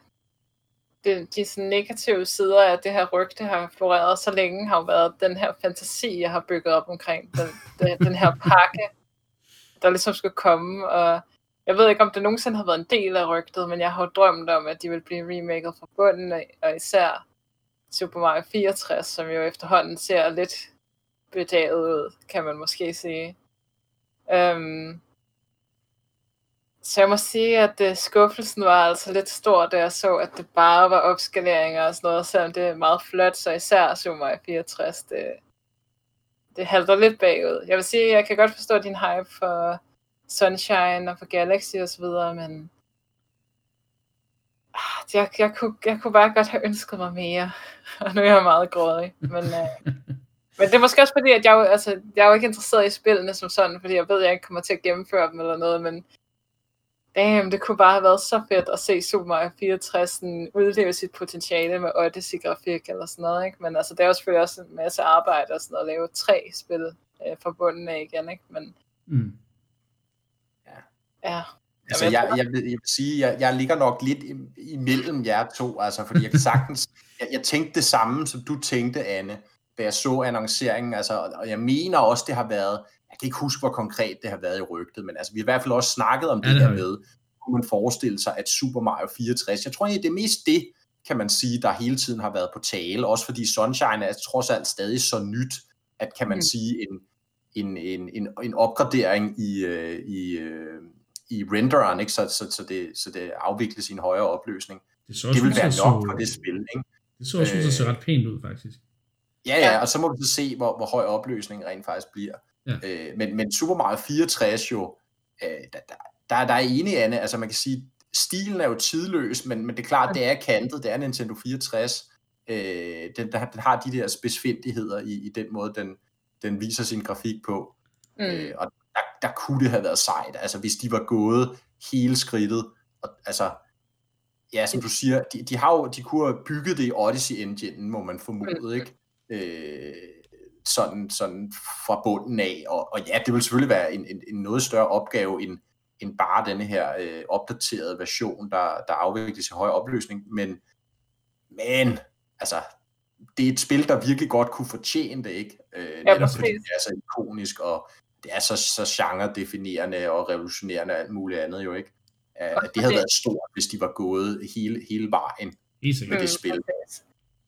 det, de sådan negative sider af det her rygte har floreret så længe, har jo været den her fantasi, jeg har bygget op omkring den, den, den her pakke, der ligesom skulle komme. Og jeg ved ikke, om det nogensinde har været en del af rygtet, men jeg har jo drømt om, at de vil blive remaket fra bunden og især Super Mario 64, som jo efterhånden ser lidt bedaget ud, kan man måske sige. Øhm, så jeg må sige, at uh, skuffelsen var altså lidt stor, da jeg så, at det bare var opskaleringer og sådan noget, selvom det er meget flot, så især Super Mario 64, det, det halter lidt bagud. Jeg vil sige, at jeg kan godt forstå din hype for Sunshine og for Galaxy og så videre, men jeg, jeg, kunne, jeg kunne bare godt have ønsket mig mere, og nu er jeg meget grådig, men, uh, men det er måske også fordi, at jeg, altså, jeg er jo ikke interesseret i spillene som sådan, fordi jeg ved, at jeg ikke kommer til at gennemføre dem eller noget, men damn, det kunne bare have været så fedt at se Super Mario 64 udleve sit potentiale med Odyssey-grafik eller sådan noget, ikke? Men altså, det er jo selvfølgelig også en masse arbejde og sådan noget, at lave tre spil øh, fra bunden af igen, ikke? Men, Mm. ja. Altså, jeg, jeg, vil, jeg vil sige, jeg, jeg ligger nok lidt i- imellem jer to, altså, fordi jeg kan sagtens, jeg, jeg tænkte det samme, som du tænkte, Anne, da jeg så annonceringen, altså, og jeg mener også, det har været, jeg kan ikke huske, hvor konkret det har været i rygtet, men altså, vi har i hvert fald også snakket om Ja, det, det her med, kunne man forestille sig, at Super Mario 64, jeg tror egentlig, det er mest det, kan man sige, der hele tiden har været på tale, også fordi Sunshine er trods alt stadig så nyt, at kan man Mm. sige, en, en, en, en, en opgradering i, øh, i, øh, i renderen, ikke? Så, så, så, det, så det afvikles i en højere opløsning. Det, så også Det vil være nok så- for det spil, ikke? Det så også Øh, ret pænt ud, faktisk. Ja, ja, og så må vi så se, hvor, hvor høj opløsningen rent faktisk bliver. Ja. Øh, men, men Super Mario 64 jo, øh, der, der, der, der er enig, Anne, altså man kan sige, stilen er jo tidløs, men, men det er klart, det er kantet, det er Nintendo 64. Øh, den, der, den har de der spidsfindigheder i, i den måde, den, den viser sin grafik på. Mm. Øh, og der, kunne det have været sejt, altså hvis de var gået hele skridtet, og, altså, ja, som du siger, de, de har jo, de kunne have bygget det i Odyssey Engine, må man formode, ikke? Øh, sådan, sådan fra bunden af, og, og ja, det vil selvfølgelig være en, en, en noget større opgave, end, end bare denne her øh, opdaterede version, der, der afvikles i høj opløsning, men, men, altså, det er et spil, der virkelig godt kunne fortjene det, ikke? Øh, Ja, netop fordi det er så ikonisk, og det er så, så genre-definerende og revolutionerende og alt muligt andet jo, ikke? Uh, Og det havde det- været stort, hvis de var gået hele, hele vejen Helt med det spil.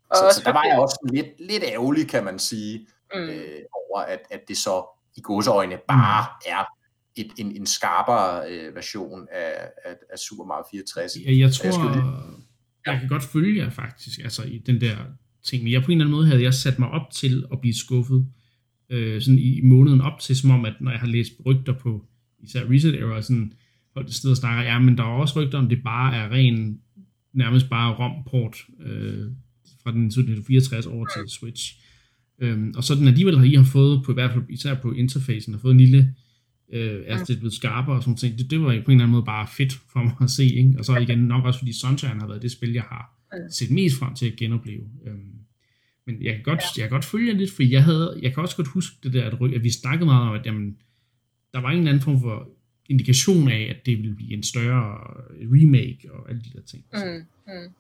Og Så, også så der var jeg også lidt, lidt ærgerlig, kan man sige, Mm. øh, over at, at det så i godseøjne bare er et, en, en skarpere øh, version af, af, af Super Mario 64. Jeg, jeg tror, Jeg skulle jeg kan godt følge jer faktisk, altså i den der ting, men jeg på en eller anden måde havde jeg sat mig op til at blive skuffet, øh, sådan i måneden op til, som om, at når jeg har læst rygter på især Reset Era, sådan folk der sidder og snakker, ja, men der er også rygter om, det bare er ren, nærmest bare ROM-port øh, fra den 1764 over til Switch. Øhm, og så den alligevel har I har fået, på, i hvert fald især på interfacen, har fået en lille, øh, er det blevet skarpere og sådan ting. Det, det var på en eller anden måde bare fedt for mig at se, ikke? Og så igen nok også fordi Sunshine har været det spil, jeg har set mest frem til at genopleve. Øhm, men jeg kan godt, jeg kan godt følge jer lidt, for jeg havde, jeg kan også godt huske det der, at, at vi snakkede meget om, at jamen, der var en eller anden form for indikation af, at det ville blive en større remake og alle de der ting. Mm. Mm.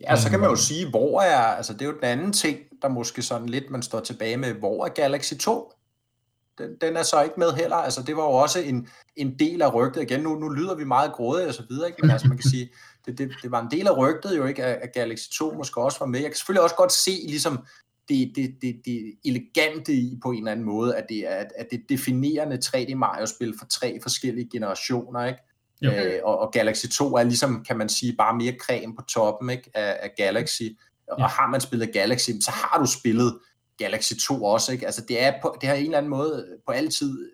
Ja, så kan man jo sige, hvor er, altså det er jo den anden ting, der måske sådan lidt, man står tilbage med, hvor er Galaxy 2? Den, den er så ikke med heller, altså det var jo også en, en del af rygtet, igen nu, nu lyder vi meget grådige og så videre, ikke? men altså man kan sige, det, det, det var en del af rygtet jo ikke, at, at Galaxy 2 måske også var med. Jeg kan selvfølgelig også godt se ligesom det, det, det, det elegante i på en eller anden måde, at det er at, at det definerende 3D Mario-spil for tre forskellige generationer, ikke? Jo. Øh, og, og Galaxy 2 er ligesom, kan man sige, bare mere creme på toppen ikke, af, af Galaxy. Og Ja. har man spillet Galaxy, så har du spillet Galaxy 2 også. Ikke? Altså det, er på, det har en eller anden måde på altid,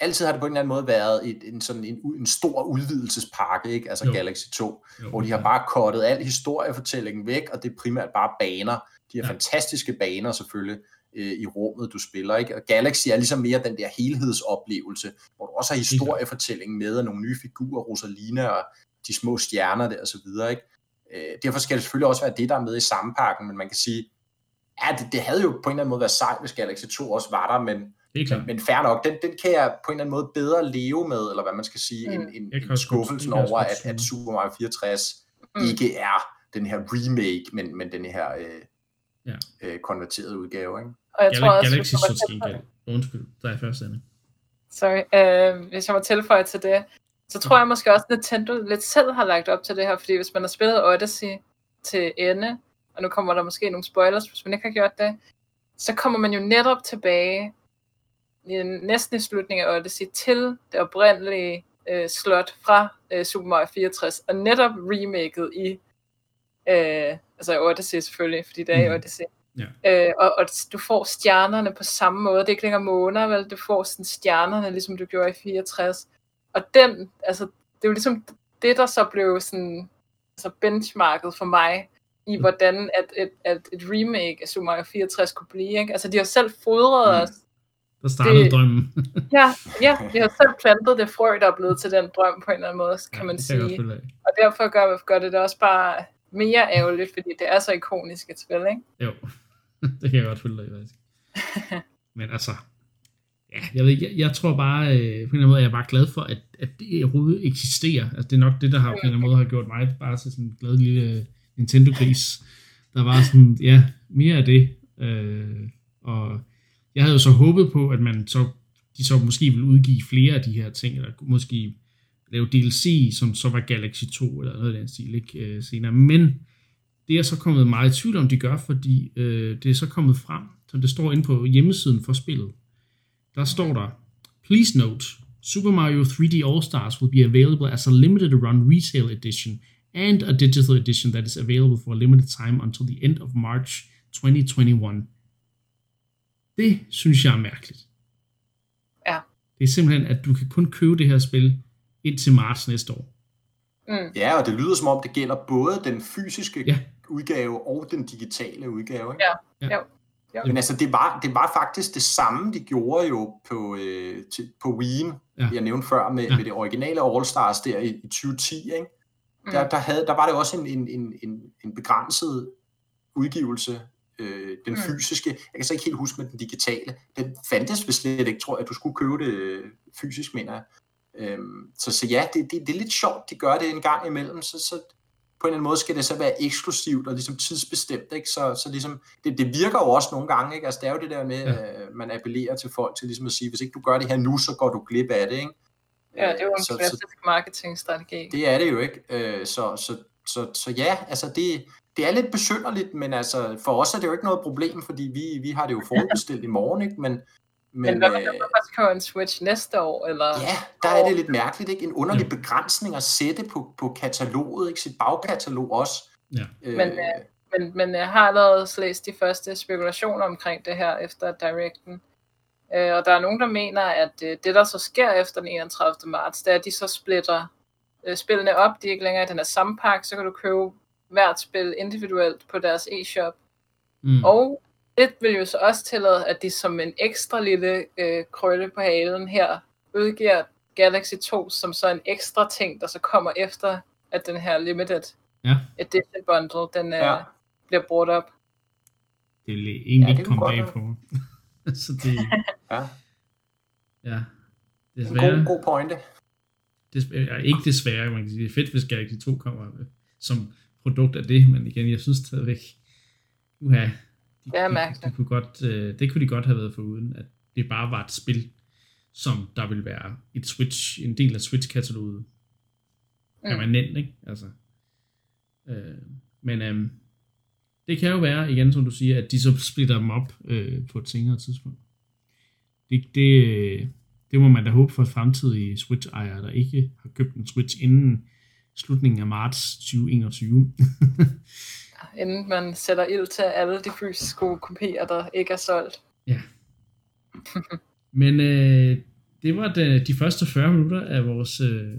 altid har det på en eller anden måde været et, en, sådan en, en stor udvidelsespakke, ikke? altså Jo. Galaxy 2, jo, hvor de har bare kottet al historiefortællingen væk, og det er primært bare baner. De har Ja. fantastiske baner selvfølgelig øh, i rummet, du spiller. Ikke? Og Galaxy er ligesom mere den der helhedsoplevelse, hvor du også har historiefortællingen med, og nogle nye figurer, Rosalina og de små stjerner der og så videre. Ikke? Øh, derfor skal det selvfølgelig også være det, der er med i samme pakken, men man kan sige, ja, det, det havde jo på en eller anden måde været sejt, hvis Galaxy 2 også var der, men, klart. men, men fair nok, den, den kan jeg på en eller anden måde bedre leve med, eller hvad man skal sige, Mm. mm. en, en, en skuffelsen over, at, at. Super Mario 64 Mm. mm. ikke er den her remake, men, men den her øh, Ja. øh, konverterede udgave. Ikke? Og jeg Gal- tror også, Galaxy hvis jeg gengæld. Undskyld, der er først, Anne. Sorry, øh, hvis jeg må tilføje til det, så tror jeg måske også, at Nintendo lidt selv har lagt op til det her, fordi hvis man har spillet Odyssey til ende, og nu kommer der måske nogle spoilers, hvis man ikke har gjort det, så kommer man jo netop tilbage næsten i slutningen af Odyssey til det oprindelige øh, slot fra øh, Super Mario 64, og netop remaket i øh, altså Odyssey selvfølgelig, fordi det er i Mhm. Odyssey. Ja. Øh, og, og du får stjernerne på samme måde. Det er ikke længere måner, vel? Du får sådan stjernerne, ligesom du gjorde i 64. Og den, altså, det er jo ligesom det, der så blev sådan, altså benchmarket for mig, i Mm. hvordan at, at, at et remake af Super Mario 64 kunne blive. Ikke? Altså, de har selv fodret Mm. os. Der startede Det- drømmen. Ja, ja, de har selv plantet det frø, der er blevet til den drøm på en eller anden måde, kan man jeg godt sige. Og derfor gør, gør det det også bare mere ærgerligt, fordi det er så ikonisk et spil, ikke? Jo, det kan jeg godt følge dig i, faktisk. Men altså, ja, jeg ved jeg, jeg tror bare, øh, på en eller anden måde, er jeg bare glad for, at, at det overhovedet eksisterer. Altså, det er nok det, der har på en eller anden måde har gjort mig bare til sådan en glad lille Nintendo-gris. Der var sådan, ja, mere af det. Øh, og jeg havde jo så håbet på, at man så, de så måske ville udgive flere af de her ting, eller måske lave DLC, som så var Galaxy 2, eller noget af den stil, ikke, øh, senere. Men det er så kommet meget i tvivl om, de gør, fordi øh, det er så kommet frem, som det står inde på hjemmesiden for spillet. Der står der, Please note, Super Mario 3D All-Stars will be available as a limited run retail edition and a digital edition that is available for a limited time until the end of March 2021. Det synes jeg er mærkeligt. Ja. Det er simpelthen, at du kan kun købe det her spil indtil marts næste år. Mm. Ja, og det lyder som om, det gælder både den fysiske Ja. udgave og den digitale udgave. Ikke? Ja. Ja. Jo. Jo. Men altså, det var, det var faktisk det samme, de gjorde jo på, øh, til, på Wii'en, Ja. jeg nævnte før, med, Ja. med det originale All-Stars der i, i 2010. Ikke? Mm. Der, der, havde, der var det også en, en, en, en begrænset udgivelse, øh, den Mm. fysiske. Jeg kan så ikke helt huske med den digitale. Den fandtes vist slet ikke, tror jeg, at du skulle købe det øh, fysisk, mener jeg. Øhm, så, så ja, det, det, det er lidt sjovt, de gør det en gang imellem, så, så på en eller anden måde skal det så være eksklusivt og ligesom tidsbestemt, ikke? Så, så ligesom, det, det virker jo også nogle gange, ikke? Altså det er jo det der med, Ja. øh, man appellerer til folk til ligesom at sige, hvis ikke du gør det her nu, så går du glip af det, ikke? Ja, det er jo en så, så, klassisk marketingstrategi. det er det jo ikke. Øh, så, så, så, så ja, altså det, det er lidt besynderligt, men altså for os er det jo ikke noget problem, fordi vi, vi har det jo forudbestilt i morgen, ikke? Men, Men, men hvad med øh, køber en Switch næste år? Eller? ja, der er det lidt mærkeligt, ikke? En underlig begrænsning at sætte på, på kataloget, ikke? Sit bagkatalog også. Ja. Øh, Men, øh, Men, men jeg har allerede læst de første spekulationer omkring det her efter Directen. Øh, og der er nogen, der mener, at øh, det, der så sker efter den 31. marts, det er, at de så splitter øh, spillene op. De er ikke længere i den her samme pakke, så kan du købe hvert spil individuelt på deres e-shop. Mm. Og det vil jo så også tillade, at de som en ekstra lille øh, krølle på halen her udgiver Galaxy 2 som så en ekstra ting, der så kommer efter, at den her limited Ja. edition bundle, den øh, Ja. bliver brugt op. Det vil egentlig Ja, ikke komme bag på så det, Ja, ja. en Desværre, god, god pointe. desværre, ja, ikke desværre, man kan sige, det er fedt, hvis Galaxy 2 kommer øh, som produkt af det, men igen, jeg synes stadigvæk, uha, de, Det er de, mærkeligt. de kunne godt, øh, det kunne de godt have været foruden, at det bare var et spil, som der vil være et Switch, en del af Switch-kataloget, Mm. permanent, ikke? Altså, øh, men øh, det kan jo være, igen som du siger, at de så splitter dem op øh, på et senere tidspunkt. Det, det, øh, det må man da håbe for fremtidige Switch-ejere, der ikke har købt en Switch inden slutningen af marts 2021. Inden man sætter ild til alle de fysiske kopier, der ikke er solgt. Men øh, det var de, de første 40 minutter af vores øh,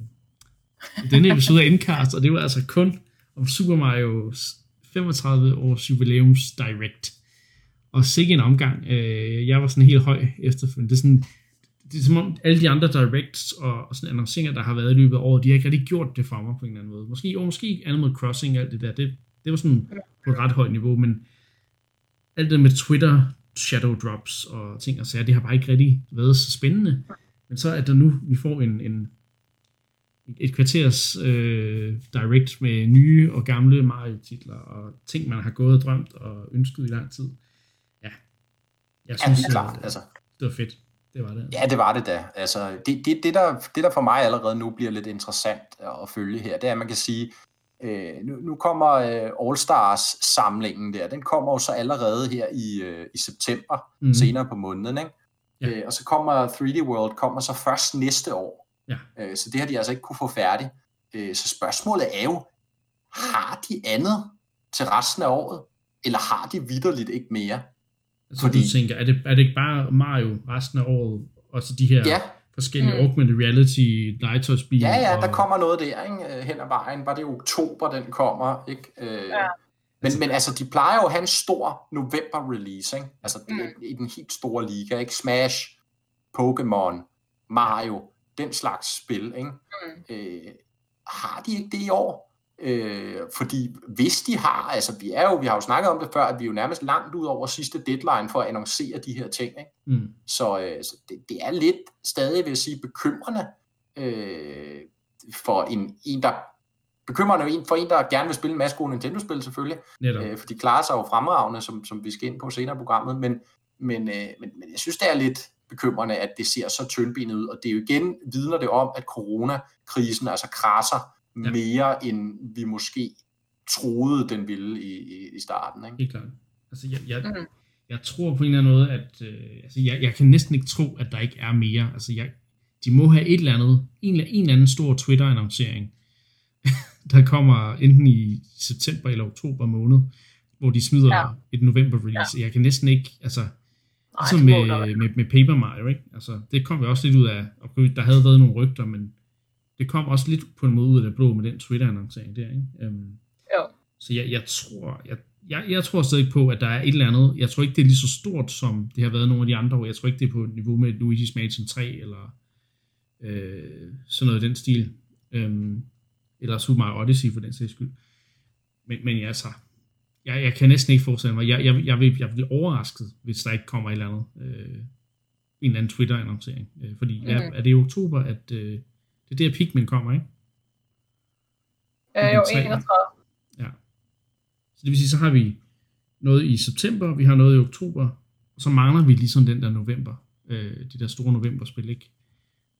denne episode af Endcast, og det var altså kun om Super Mario's 35 års jubilæums Direct. Og sikke en omgang. Øh, jeg var sådan helt høj efterfølgende. Det er, sådan, det er som om alle de andre Directs og, og sådan annonceringer, der har været i løbet af året, de har ikke rigtig gjort det for mig på en eller anden måde. Måske, og måske Animal Crossing og alt det der. Det, det var sådan på et ret højt niveau, men alt det med Twitter, shadow drops og ting og sager, det har bare ikke rigtig været så spændende. Men så er der nu, vi får en, en et kvarters øh, direct med nye og gamle Mario-titler og ting, man har gået og drømt og ønsket i lang tid. Ja, jeg Ja, synes, det er klart. øh, Altså, det var fedt. Det var det. Ja, det var det da. Altså, det, det, det, der, det, der for mig allerede nu bliver lidt interessant at følge her, det er, at man kan sige, øh, nu, nu kommer øh, All-Stars-samlingen der, den kommer jo så allerede her i, øh, i september, mm. senere på måneden, ikke? Ja. Øh, og så kommer 3D World kommer så først næste år. Ja. Øh, så det har de altså ikke kunne få færdigt. Øh, så spørgsmålet er jo, har de andet til resten af året, eller har de vidderligt ikke mere? Altså, Fordi- du tænker, er det, er det ikke bare Mario resten af året, og så de her Ja, forskellige Mm. augmented reality legetøjsspil? Ja, ja, og, der kommer noget der ikke? øh, hen ad vejen. Var det i oktober, den kommer? Ikke? Øh, Ja. men, men altså, de plejer jo at have en stor november-release, ikke? Altså mm. i den helt store liga, ikke? Smash, Pokémon, Mario, den slags spil, ikke? Mm. Øh, har de ikke det i år? Øh, fordi hvis de har, altså vi er jo, vi har jo snakket om det før, at vi er jo nærmest langt ud over sidste deadline for at annoncere de her ting, ikke? Mm. Så, øh, så det, det er lidt stadig, vil jeg sige, bekymrende øh, for en, en, der bekymrende en, for en, der gerne vil spille en masse gode Nintendo-spil selvfølgelig, Netop. øh, for de klarer sig jo fremragende, som, som vi skal ind på senere i programmet, men, men, øh, men, men jeg synes, det er lidt bekymrende, at det ser så tyndbenet ud, og det er jo igen, vidner det om, at coronakrisen altså krasser Ja. mere, end vi måske troede, den ville i, i, i starten. Ikke? Helt klart. Altså, jeg, jeg, Mhm. jeg tror på en eller anden måde, at øh, altså, jeg, jeg kan næsten ikke tro, at der ikke er mere. Altså, jeg, de må have et eller andet, en, eller- en eller anden stor Twitter-annoncering, der kommer enten i september eller oktober måned, hvor de smider ja. Et november-release. Ja. Jeg kan næsten ikke, altså, Nej, Ligesom med, med, med Paper Mario, ikke? Altså, det kom vi også lidt ud af, og der havde været nogle rygter, men det kom også lidt på en måde ud af det blå med den Twitter-annoncering der, ikke? Um, Jo. så jeg, jeg tror, jeg, jeg, jeg tror stadig på, at der er et eller andet, jeg tror ikke, det er lige så stort, som det har været nogle af de andre år. Jeg tror ikke, det er på et niveau med Luigi's Mansion 3, eller øh, sådan noget i den stil. Um, eller Super Mario Odyssey for den sags skyld. Men, men altså, jeg, jeg kan næsten ikke forestille mig, jeg, jeg, jeg, vil, jeg vil blive overrasket, hvis der ikke kommer et eller andet, øh, en eller anden Twitter-annoncering. Øh, fordi mm-hmm. er, er det i oktober, at øh, det er der Pikmin kommer, ikke? Ja, jo, den tre. 31. Ja. Så det vil sige, så har vi noget i september, vi har noget i oktober, og så mangler vi ligesom den der november, øh, de der store novemberspil, ikke?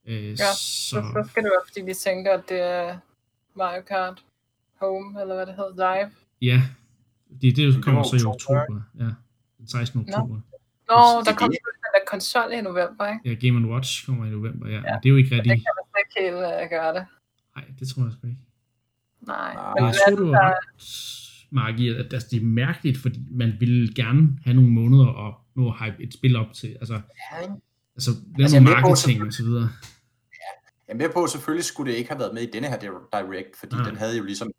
Øh, Ja, så, Så, skal det være, fordi de tænker, at det er Mario Kart Home, eller hvad det hedder, Live. ja, det, det var kommer så i oktober, ja, den 16. oktober. Nå, Det- der det- kommer den der konsol i november, ikke? Ja, Game Watch kommer i november, ja. Ja, Men det er jo ikke Det rigtig... kan helt uh, gøre det. Nej, det tror jeg sgu ikke. Nej. Nej. Men jeg tror, er du der- ret, Mark, i, at altså, det er mærkeligt, fordi man vil gerne have nogle måneder og nu at hype et spil op til, altså, Ja, ikke? altså lave Altså, altså, noget på, marketing og så videre. Jeg er med på, at selvfølgelig skulle det ikke have været med i denne her Direct, fordi Nej. den havde jo ligesom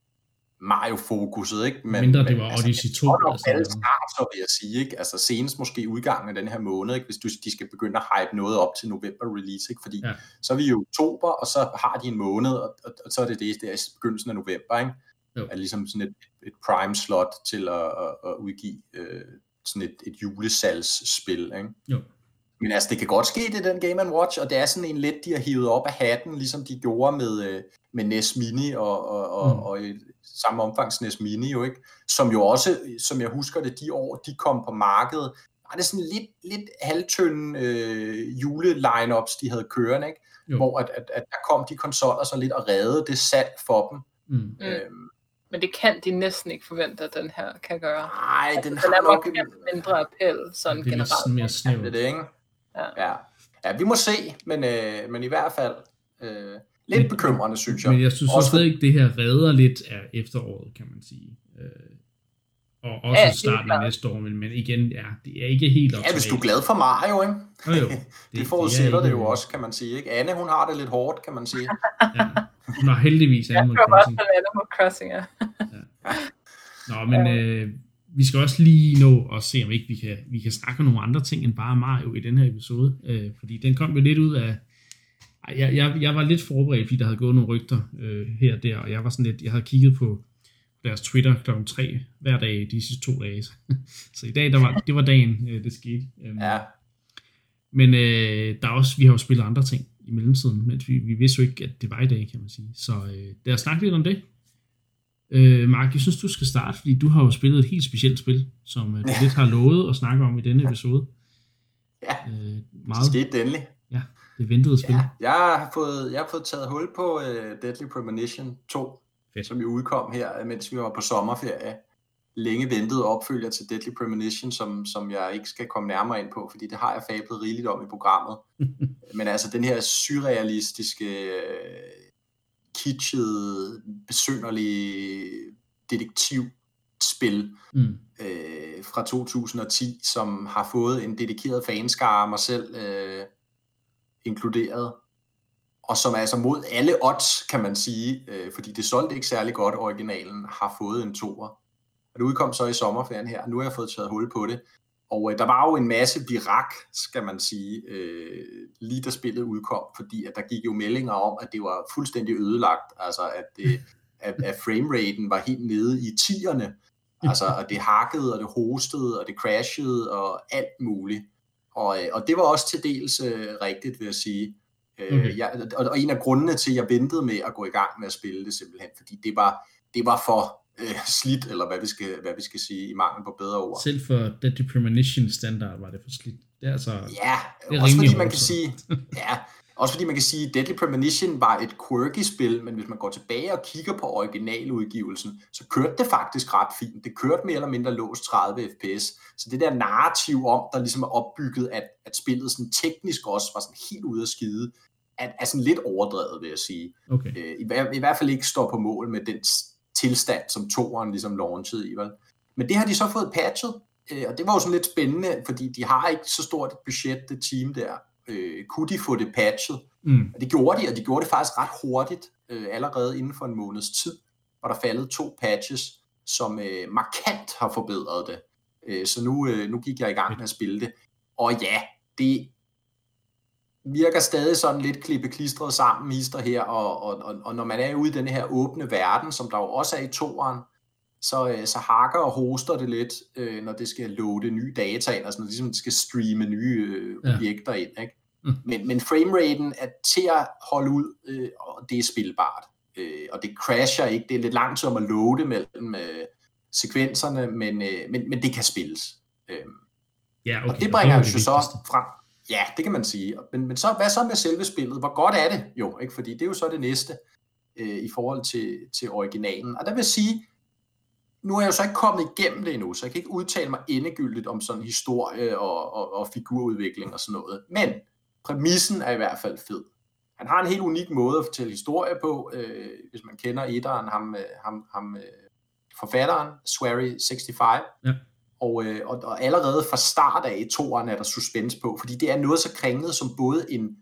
Mario-fokuset, ikke? Men, Mindre det var Odyssey 2. godt nok altså, alle snart, så vil jeg sige, ikke? Altså senest måske udgangen af den her måned, ikke? Hvis du, de skal begynde at hype noget op til november release, ikke? Fordi Ja. så er vi i oktober, og så har de en måned, og, og, og så er det det der i begyndelsen af november, ikke? Jo. Er ligesom sådan et, et prime slot til at, at, at udgive øh, sådan et, et julesalgsspil, ikke? Jo. Men altså, det kan godt ske, det er den Game Watch, og det er sådan en let, de har hivet op af hatten, ligesom de gjorde med, øh, med NES Mini, og, og, og, Mm. og i samme omfang NES Mini jo ikke, som jo også, som jeg husker det, de år, de kom på markedet, var det sådan lidt, lidt halvtynde øh, jule-lineups, de havde kørende, ikke? Jo. hvor at, at, at der kom de konsoller så lidt og reddede det salg for dem. Mm. Mm. Øhm, Men det kan de næsten ikke forvente, at den her kan gøre. nej, den Den har nok... nok mindre appel, sådan Det er lidt generelt. sådan mere snævert. er det, ikke? Ja. Ja. ja, vi må se, men, øh, men i hvert fald øh, lidt Men- bekymrende, synes jeg. Men jeg synes også Også stadig ikke, det her redder lidt af efteråret, kan man sige. Øh, og også Ja, ja, starten af næste år, men, men igen, ja, det er ikke helt Ja, hvis du er glad for Mario, ikke? Jo, jo. Det, det forudsætter er det, ikke- jo også, kan man sige. Ikke? Anne, hun har det lidt hårdt, kan man sige. Ja. Hun har heldigvis Jeg Animal tror også, Crossing. at Animal Crossing er. Nå, men øh, vi skal også lige nå at se, om ikke vi kan, vi kan snakke om nogle andre ting end bare Mario i den her episode. Øh, fordi den kom jo lidt ud af... Jeg, jeg, jeg var lidt forberedt, fordi der havde gået nogle rygter øh, her og der, og jeg var sådan lidt, jeg havde kigget på deres Twitter klokken 3 hver dag de sidste to dage. Så i dag, der var, det var dagen, øh, det skete. Øhm, Ja, Men øh, der er også, vi har jo spillet andre ting i mellemtiden, men vi, vi vidste jo ikke, at det var i dag, kan man sige. Så øh, lad os snakke lidt om det. Øh, Mark, jeg synes, du skal starte, fordi du har jo spillet et helt specielt spil, som øh, du lidt har lovet at snakke om i denne episode. Ja, Øh, det meget, skete endelig. ja, det ventede spil. Ja, jeg har fået, jeg har fået taget hul på uh, Deadly Premonition 2, Fedt. som jo udkom her, mens vi var på sommerferie. Længe ventet opfølger til Deadly Premonition, som, som jeg ikke skal komme nærmere ind på, fordi det har jeg fablet rigeligt om i programmet. Men altså den her surrealistiske, øh, kitschede, besynderlige detektivspil Mm. øh, fra 2010, som har fået en dedikeret fanskare, mig selv øh, inkluderet, og som altså mod alle odds, kan man sige, øh, fordi det solgte ikke særlig godt, originalen har fået en toer. Og det udkom så i sommerferien her, og nu har jeg fået taget hul på det. Og øh, der var jo en masse virak, skal man sige, øh, lige da spillet udkom, fordi at der gik jo meldinger om, at det var fuldstændig ødelagt, altså at, det, at, at frameraten var helt nede i tierne, altså at det hakkede, og det hostede, og det crashede, og alt muligt. Og, øh, og det var også til dels øh, rigtigt, vil jeg sige. Øh, Okay. jeg, og, og en af grundene til, at jeg ventede med at gå i gang med at spille det simpelthen, fordi det var, det var for øh, slidt, eller hvad vi, skal, hvad vi skal sige, i mangel på bedre ord. Selv for Deadly Premonition standard var det for slidt. Det er altså... Ja, Det er også fordi man kan sige, ja, også fordi man kan sige, at Deadly Premonition var et quirky spil, men hvis man går tilbage og kigger på originaludgivelsen, så kørte det faktisk ret fint. Det kørte mere eller mindre låst 30 fps. Så det der narrativ om, der ligesom er opbygget, at, at spillet sådan teknisk også var sådan helt ude af skide, er, er sådan lidt overdrevet, vil jeg sige. Okay. Øh, i, I hvert fald ikke står på mål med den tilstand, som toeren ligesom launchede i. Vel? Men det har de så fået patchet, øh, og det var jo sådan lidt spændende, fordi de har ikke så stort et budget, det team der. Øh, kunne de få det patchet? Mm. Og det gjorde de, og de gjorde det faktisk ret hurtigt, øh, allerede inden for en måneds tid, hvor der faldet to patches, som øh, markant har forbedret det. Øh, så nu, øh, nu gik jeg i gang med at spille det. Og ja, det virker stadig sådan lidt klippeklistret sammen, hister her, og, og, og, og når man er ude i den her åbne verden, som der jo også er i toeren, så, øh, så hakker og hoster det lidt, øh, når det skal loade nye data ind, altså når det ligesom skal streame nye øh, Ja. objekter ind. Ikke? Mm. Men, men frameraten er til at holde ud, øh, og det er spilbart. Øh, og det crasher ikke, det er lidt lang tid om at loade mellem øh, sekvenserne, men, øh, men, men det kan spilles. Øh, Ja, okay. og det bringer os jo så frem. Ja, det kan man sige. Men, men så, hvad så med selve spillet? Hvor godt er det? Jo, ikke? fordi det er jo så det næste øh, i forhold til, til originalen. Og der vil sige, nu er jeg jo så ikke kommet igennem det endnu, så jeg kan ikke udtale mig endegyldigt om sådan historie og, og, og figurudvikling og sådan noget. Men præmissen er i hvert fald fed. Han har en helt unik måde at fortælle historie på, øh, hvis man kender etteren, ham, øh, ham, ham øh, forfatteren, Swery 65. Ja. Og, øh, og, og allerede fra start af i toeren er der suspense på, fordi det er noget så kringlet som både en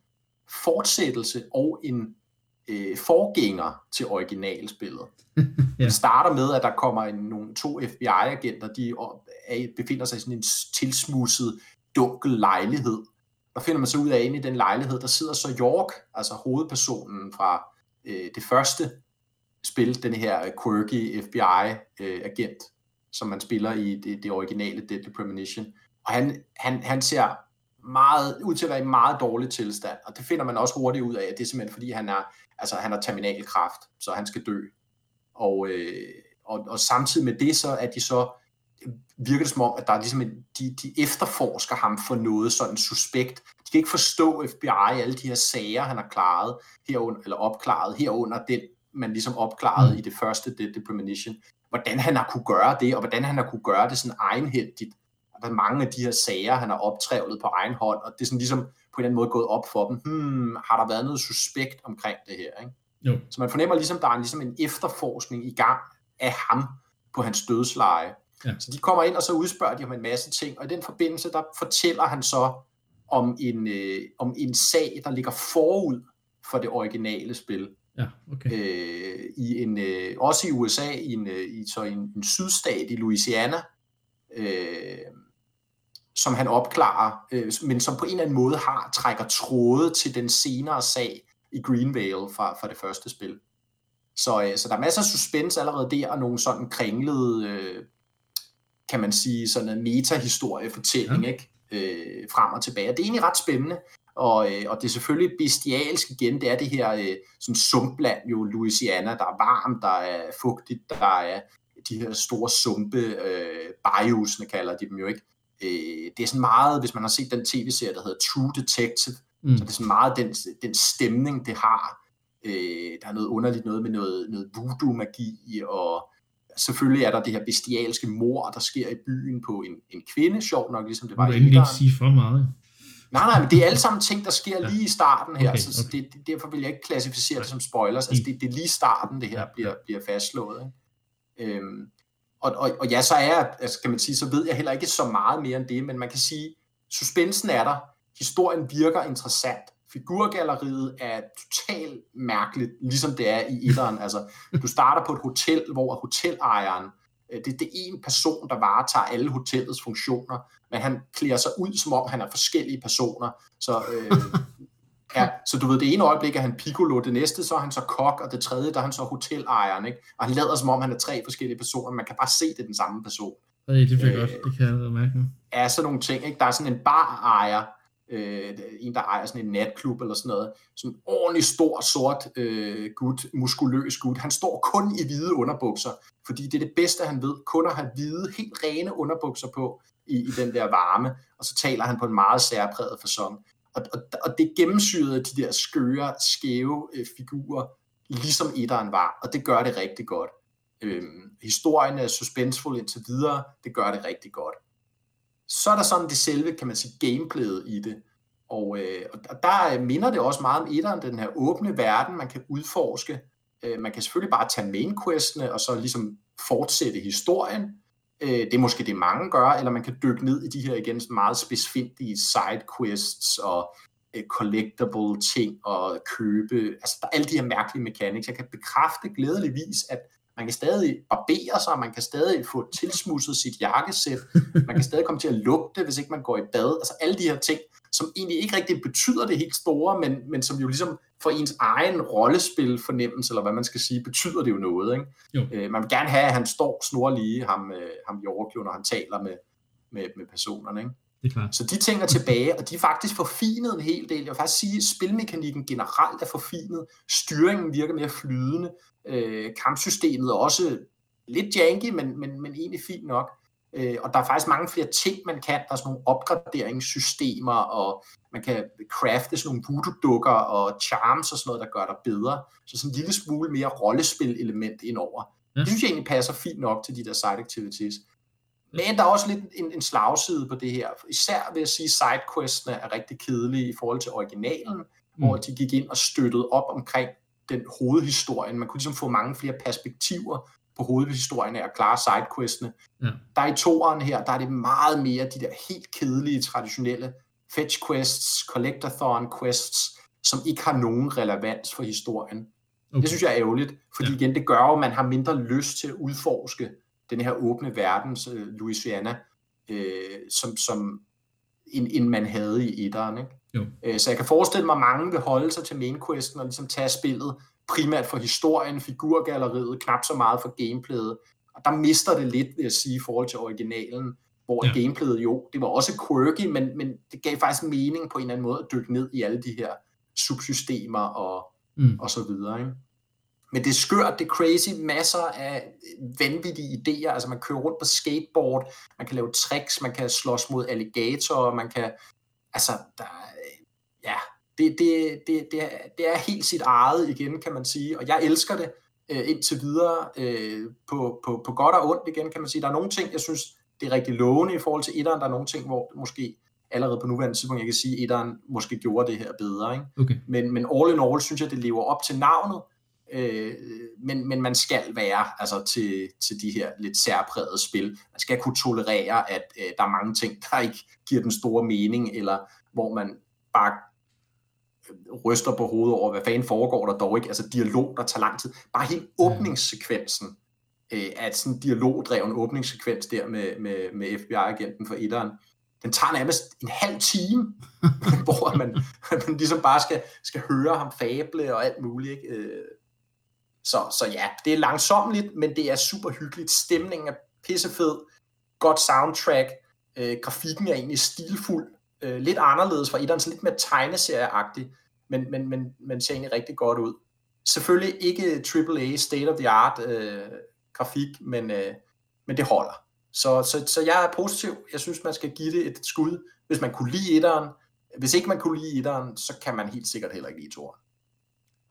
fortsættelse og en øh, forgænger til originalspillet. Ja. Det starter med, at der kommer en, nogle to FBI-agenter, de er, befinder sig i sådan en tilsmusset, dunkel lejlighed. Der finder man så ud af, at inde i den lejlighed, der sidder så York, altså hovedpersonen fra øh, det første spil, den her quirky FBI-agent, som man spiller i det, det originale Deadly Premonition. Og han, han, han ser meget, ud til at være i meget dårlig tilstand, og det finder man også hurtigt ud af, at det er simpelthen fordi, han er, altså, han har terminalkræft, så han skal dø. Og, øh, og, og samtidig med det, så er de så, virker det som om, at der er ligesom en, de, de efterforsker ham for noget sådan suspekt. De kan ikke forstå FBI, alle de her sager, han har klaret, herunder, eller opklaret, herunder den, man ligesom opklarede Mm. i det første Deadly Premonition. Hvordan han har kunne gøre det, og hvordan han har kunne gøre det sådan egenhændigt. Og der er mange af de her sager, han har optrævlet på egen hånd, og det er sådan ligesom på en eller anden måde gået op for dem. Hmm, har der været noget suspekt omkring det her, ikke? Jo. Så man fornemmer ligesom, der er ligesom en efterforskning i gang af ham på hans dødsleje. Ja. Så de kommer ind, og så udspørger de om en masse ting, og i den forbindelse, der fortæller han så om en, øh, om en sag, der ligger forud for det originale spil. Ja, okay. Øh, i en, øh, også i USA, i en, øh, i, så en, en sydstat i Louisiana, øh, som han opklarer, øh, men som på en eller anden måde har trækker tråde til den senere sag i Greenvale fra, fra det første spil. Så, øh, så der er masser af suspense allerede der, og nogle sådan kringlede, øh, kan man sige, sådan en meta-historiefortælling, Ja. ja. ikke? Øh, frem og tilbage. Og det er egentlig ret spændende, og, øh, og det er selvfølgelig bestialsk igen, det er det her øh, sådan sumpland, jo Louisiana, der er varmt, der er fugtigt, der er de her store sumpe, øh, bayusene kalder de dem jo ikke, øh, det er sådan meget, hvis man har set den tv-serie, der hedder True Detective, mm. så det er sådan meget den, den stemning, det har. Øh, der er noget underligt noget med noget, noget voodoo-magi, og selvfølgelig er der det her bestialske mor, der sker i byen på en, en kvinde, sjov nok, ligesom det var i Iran. ikke sige for meget. Nej, nej, men det er alle sammen ting, der sker ja. lige i starten her, okay, så okay. Det, derfor vil jeg ikke klassificere det som spoilers. Altså, det, det er lige starten, det her bliver, bliver fastslået. Ikke? Øhm, og, og, og ja, så er jeg, altså, kan man sige, så ved jeg heller ikke så meget mere end det, men man kan sige, suspensen er der, historien virker interessant, figurgalleriet er totalt mærkeligt, ligesom det er i etteren. Altså, du starter på et hotel, hvor hotelejeren, øh, det, det er en person, der varetager alle hotellets funktioner, men han klæder sig ud, som om han er forskellige personer. Så, øh, ja, så du ved, det ene øjeblik er han piccolo, det næste så er han så kok, og det tredje, der er han så hotelejeren. Ikke? Og han lader som om, han er tre forskellige personer, man kan bare se, det er den samme person. Ja, det bliver øh, godt, det kan jeg mærke nu. Ja, sådan nogle ting. Ikke? Der er sådan en barejer, øh, en, der ejer sådan en natklub eller sådan noget, sådan en ordentlig stor, sort øh, gut, muskuløs gut. Han står kun i hvide underbukser, fordi det er det bedste, han ved, kun at have hvide, helt rene underbukser på i, i den der varme, og så taler han på en meget særpræget fasong. Og, og, og det gennemsyrede de der skøre, skæve øh, figurer, ligesom etteren var, og det gør det rigtig godt. Øhm, historien er suspensfuld indtil videre, det gør det rigtig godt. Så er der sådan det selve, kan man sige, gameplayet i det. Og, øh, og der øh, minder det også meget om etteren, den her åbne verden, man kan udforske. Øh, man kan selvfølgelig bare tage main questene, og så ligesom fortsætte historien. Øh, det er måske det, mange gør, eller man kan dykke ned i de her igen meget specifikke side quests og øh, collectible ting og købe. Altså der er alle de her mærkelige mechanics. Jeg kan bekræfte glædeligvis, at man kan stadig barbere sig, man kan stadig få tilsmusset sit jakkesæt, man kan stadig komme til at lugte, hvis ikke man går i bad. Altså alle de her ting, som egentlig ikke rigtig betyder det helt store, men, men som jo ligesom for ens egen rollespil fornemmelse, eller hvad man skal sige, betyder det jo noget. Ikke? Jo. Øh, man vil gerne have, at han står snorlige, ham, øh, ham Jorgio, når han taler med, med, med personerne. Ikke? Det er klart. Så de ting er tilbage, og de er faktisk forfinet en hel del. Jeg vil faktisk sige, at spilmekanikken generelt er forfinet. Styringen virker mere flydende. Øh, kampsystemet er også lidt janky, men, men, men egentlig fint nok. Øh, og der er faktisk mange flere ting, man kan. Der er sådan nogle opgraderingssystemer, og man kan crafte sådan nogle voodoo-dukker og charms og sådan noget, der gør dig bedre. Så sådan en lille smule mere rollespil-element indover. Ja. Det synes jeg egentlig passer fint nok til de der side activities. Men der er også lidt en, en slagside på det her. Især vil jeg sige, at sidequestene er rigtig kedelige i forhold til originalen, mm. hvor de gik ind og støttede op omkring den hovedhistorien. Man kunne ligesom få mange flere perspektiver på hovedhistorien af at klare sidequestene. Ja. Der er i toeren her, der er det meget mere de der helt kedelige, traditionelle fetch quests, collectathon quests, som ikke har nogen relevans for historien. Okay. Det synes jeg er ærgerligt, fordi ja. igen, det gør jo, at man har mindre lyst til at udforske den her åbne verdens uh, Louisiana, øh, som, som end, end man havde i etteren. Ikke? Jo. Øh, så jeg kan forestille mig, at mange vil holde sig til main questen og ligesom tage spillet primært for historien, figurgalleriet, knap så meget for gameplayet. Og der mister det lidt, vil jeg sige, i forhold til originalen, hvor ja. gameplayet jo, det var også quirky, men, men det gav faktisk mening på en eller anden måde at dykke ned i alle de her subsystemer og, mm. og så videre. Ikke? Men det er skørt, det er crazy, masser af vanvittige idéer, altså man kører rundt på skateboard, man kan lave tricks, man kan slås mod alligatorer, man kan, altså, der, ja, det, det, det, det, er, det er helt sit eget igen, kan man sige, og jeg elsker det øh, indtil videre øh, på, på, på godt og ondt igen, kan man sige. Der er nogle ting, jeg synes, det er rigtig lovende i forhold til etteren, der er nogle ting, hvor måske allerede på nuværende tidspunkt, jeg kan sige, at etteren måske gjorde det her bedre. Ikke? Okay. Men, men all in all, synes jeg, det lever op til navnet, øh, men, men man skal være altså, til, til de her lidt særprægede spil. Man skal kunne tolerere, at øh, der er mange ting, der ikke giver den store mening, eller hvor man bare ryster på hovedet over, hvad fanden foregår der dog ikke, altså dialog, der tager lang tid. Bare helt åbningssekvensen øh, at sådan en dialogdreven åbningssekvens der med, med, med FBI-agenten for etteren, den tager nærmest en halv time, hvor man, man ligesom bare skal, skal høre ham fable og alt muligt. Ikke? Øh, så, så ja, det er langsomligt, men det er super hyggeligt. Stemningen er pissefed, godt soundtrack, øh, grafikken er egentlig stilfuld, øh, lidt anderledes fra etteren, så lidt mere tegneserieagtig, men, men, men, men ser egentlig rigtig godt ud. Selvfølgelig ikke AAA state of the art øh, grafik, men, øh, men det holder. Så, så, så jeg er positiv. Jeg synes, man skal give det et skud. Hvis man kunne lide etteren, hvis ikke man kunne lide etteren, så kan man helt sikkert heller ikke lide toeren.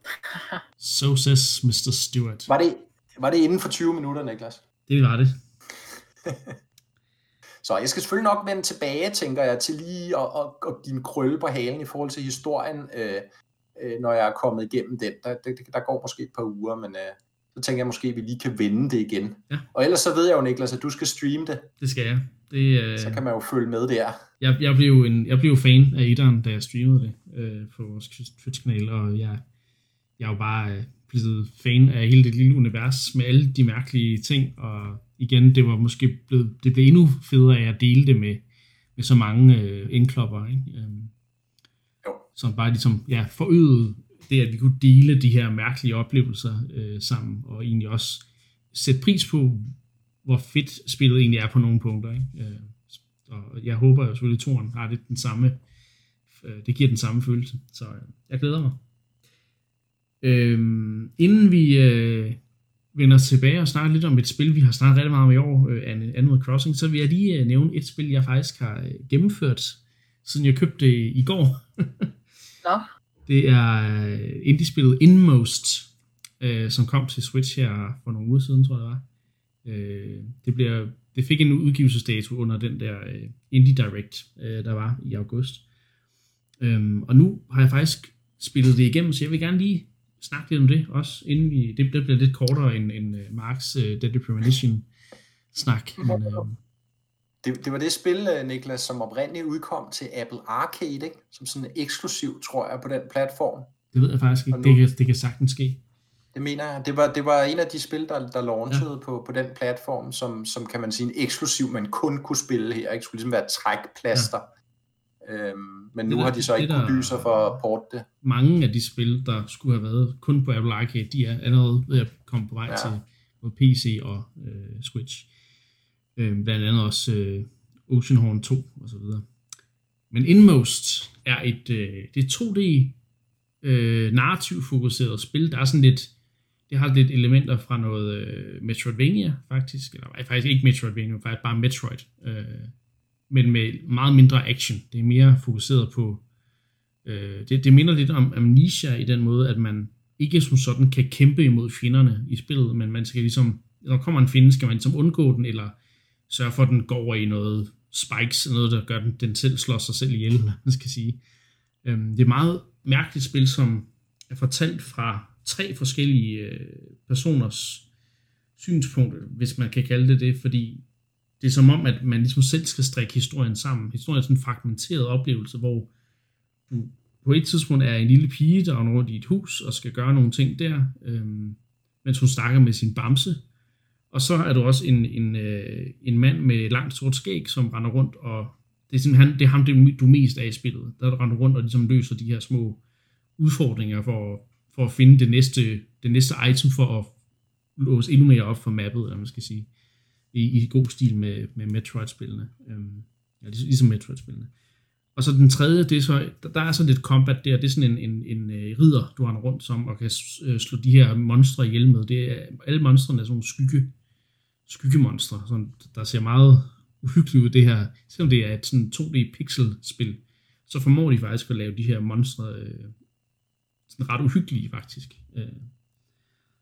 So says Mr. Stewart. Var det, var det inden for 20 minutter, Niklas? Det var det. Så jeg skal selvfølgelig nok vende tilbage, tænker jeg, til lige at, at, at give en krølle på halen i forhold til historien, øh, øh, når jeg er kommet igennem den. Der, der, der går måske et par uger, men øh, så tænker jeg måske, at vi lige kan vende det igen. Ja. Og ellers så ved jeg jo, Niklas, at du skal streame det. Det skal jeg. Det, øh, Så kan man jo følge med der. jeg, jeg, blev en, jeg blev fan af etteren, da jeg streamede det øh, på vores Twitch-kanal, og jeg, jeg er jo bare øh, blevet fan af hele det lille univers med alle de mærkelige ting, og igen, det var måske blevet, det blev endnu federe af at dele det med, med så mange øh, indklopper, ikke? Øhm, Jo. som bare ligesom, ja, forøgede det, at vi kunne dele de her mærkelige oplevelser øh, sammen, og egentlig også sætte pris på, hvor fedt spillet egentlig er på nogle punkter, ikke? Øh, og jeg håber jo selvfølgelig, at toren har det den samme, øh, det giver den samme følelse, så øh, jeg glæder mig. Øhm, inden vi øh, vender tilbage og snakker lidt om et spil, vi har snakket rigtig meget om i år, øh, An- Animal Crossing, så vil jeg lige øh, nævne et spil, jeg faktisk har øh, gennemført, siden jeg købte det i går. Nå, Det er øh, indie-spillet Inmost, øh, som kom til Switch her for nogle uger siden, tror jeg det var. Øh, det, bliver, det fik en udgivelsesdato under den der øh, Indie Direct, øh, der var i august. Øhm, og nu har jeg faktisk spillet det igennem, så jeg vil gerne lige snakke lidt om det også, inden vi, det, det bliver lidt kortere end, end uh, Marks uh, Deadly Premonition snak. Men, øh, Det, det var det spil, Niklas, som oprindeligt udkom til Apple Arcade, ikke? som sådan eksklusiv, tror jeg, på den platform. det ved jeg faktisk ikke. Og Det nu- kan, det kan sagtens ske. Det mener jeg. Det var, det var en af de spil, der, der launchede ja. på, på den platform, som, som kan man sige en eksklusiv, man kun kunne spille her. Ikke skulle ligesom være trækplaster. Ja. Øhm, men nu der- har de så ikke sig for at porte det. mange af de spil, der skulle have været kun på Apple Arcade, de er allerede ved at komme på vej ja. Til både PC og øh, Switch. Øh, blandt andet også øh, Oceanhorn 2 og så videre. Men Inmost er et, øh, det er 2D øh, narrativ fokuseret spil. Der er sådan lidt, det har lidt elementer fra noget øh, Metroidvania faktisk, eller nej, faktisk ikke Metroidvania, faktisk bare Metroid. Øh, men med meget mindre action. Det er mere fokuseret på Øh, det, det minder lidt om Amnesia i den måde, at man ikke som sådan kan kæmpe imod fjenderne i spillet, men man skal ligesom, når der kommer en fjende, skal man ligesom undgå den, eller sørge for, at den går over i noget spikes, noget, der gør, den, den selv slår sig selv ihjel, eller hvad man skal sige. Øhm, det er et meget mærkeligt spil, som er fortalt fra tre forskellige øh, personers synspunkter, hvis man kan kalde det det, fordi det er som om, at man ligesom selv skal strikke historien sammen. Historien er sådan en fragmenteret oplevelse, hvor du på et tidspunkt er en lille pige, der er rundt i et hus og skal gøre nogle ting der, øhm, mens hun snakker med sin bamse. Og så er du også en, en, øh, en mand med langt sort skæg, som render rundt, og det er, simpelthen, det er ham, det, du mest af i spillet. Der render rundt og ligesom løser de her små udfordringer for, for at finde det næste, det næste item for at låse endnu mere op for mappet, eller man skal sige, i, i god stil med, med Metroid-spillene. Øhm, ja, ligesom Metroid-spillene. Og så den tredje, det er så, der- der er så lidt combat der, det er sådan en, en, en uh, ridder, du render rundt som, og kan øh, slå de her monstre ihjel med. Det er, alle monstrene er sådan nogle skygge, skyggemonstre, sådan, der ser meget uhyggeligt ud det her. Selvom det er et sådan 2D pixel-spil, så formår de faktisk at lave de her monstre øh, sådan ret uhyggelige faktisk. Øh.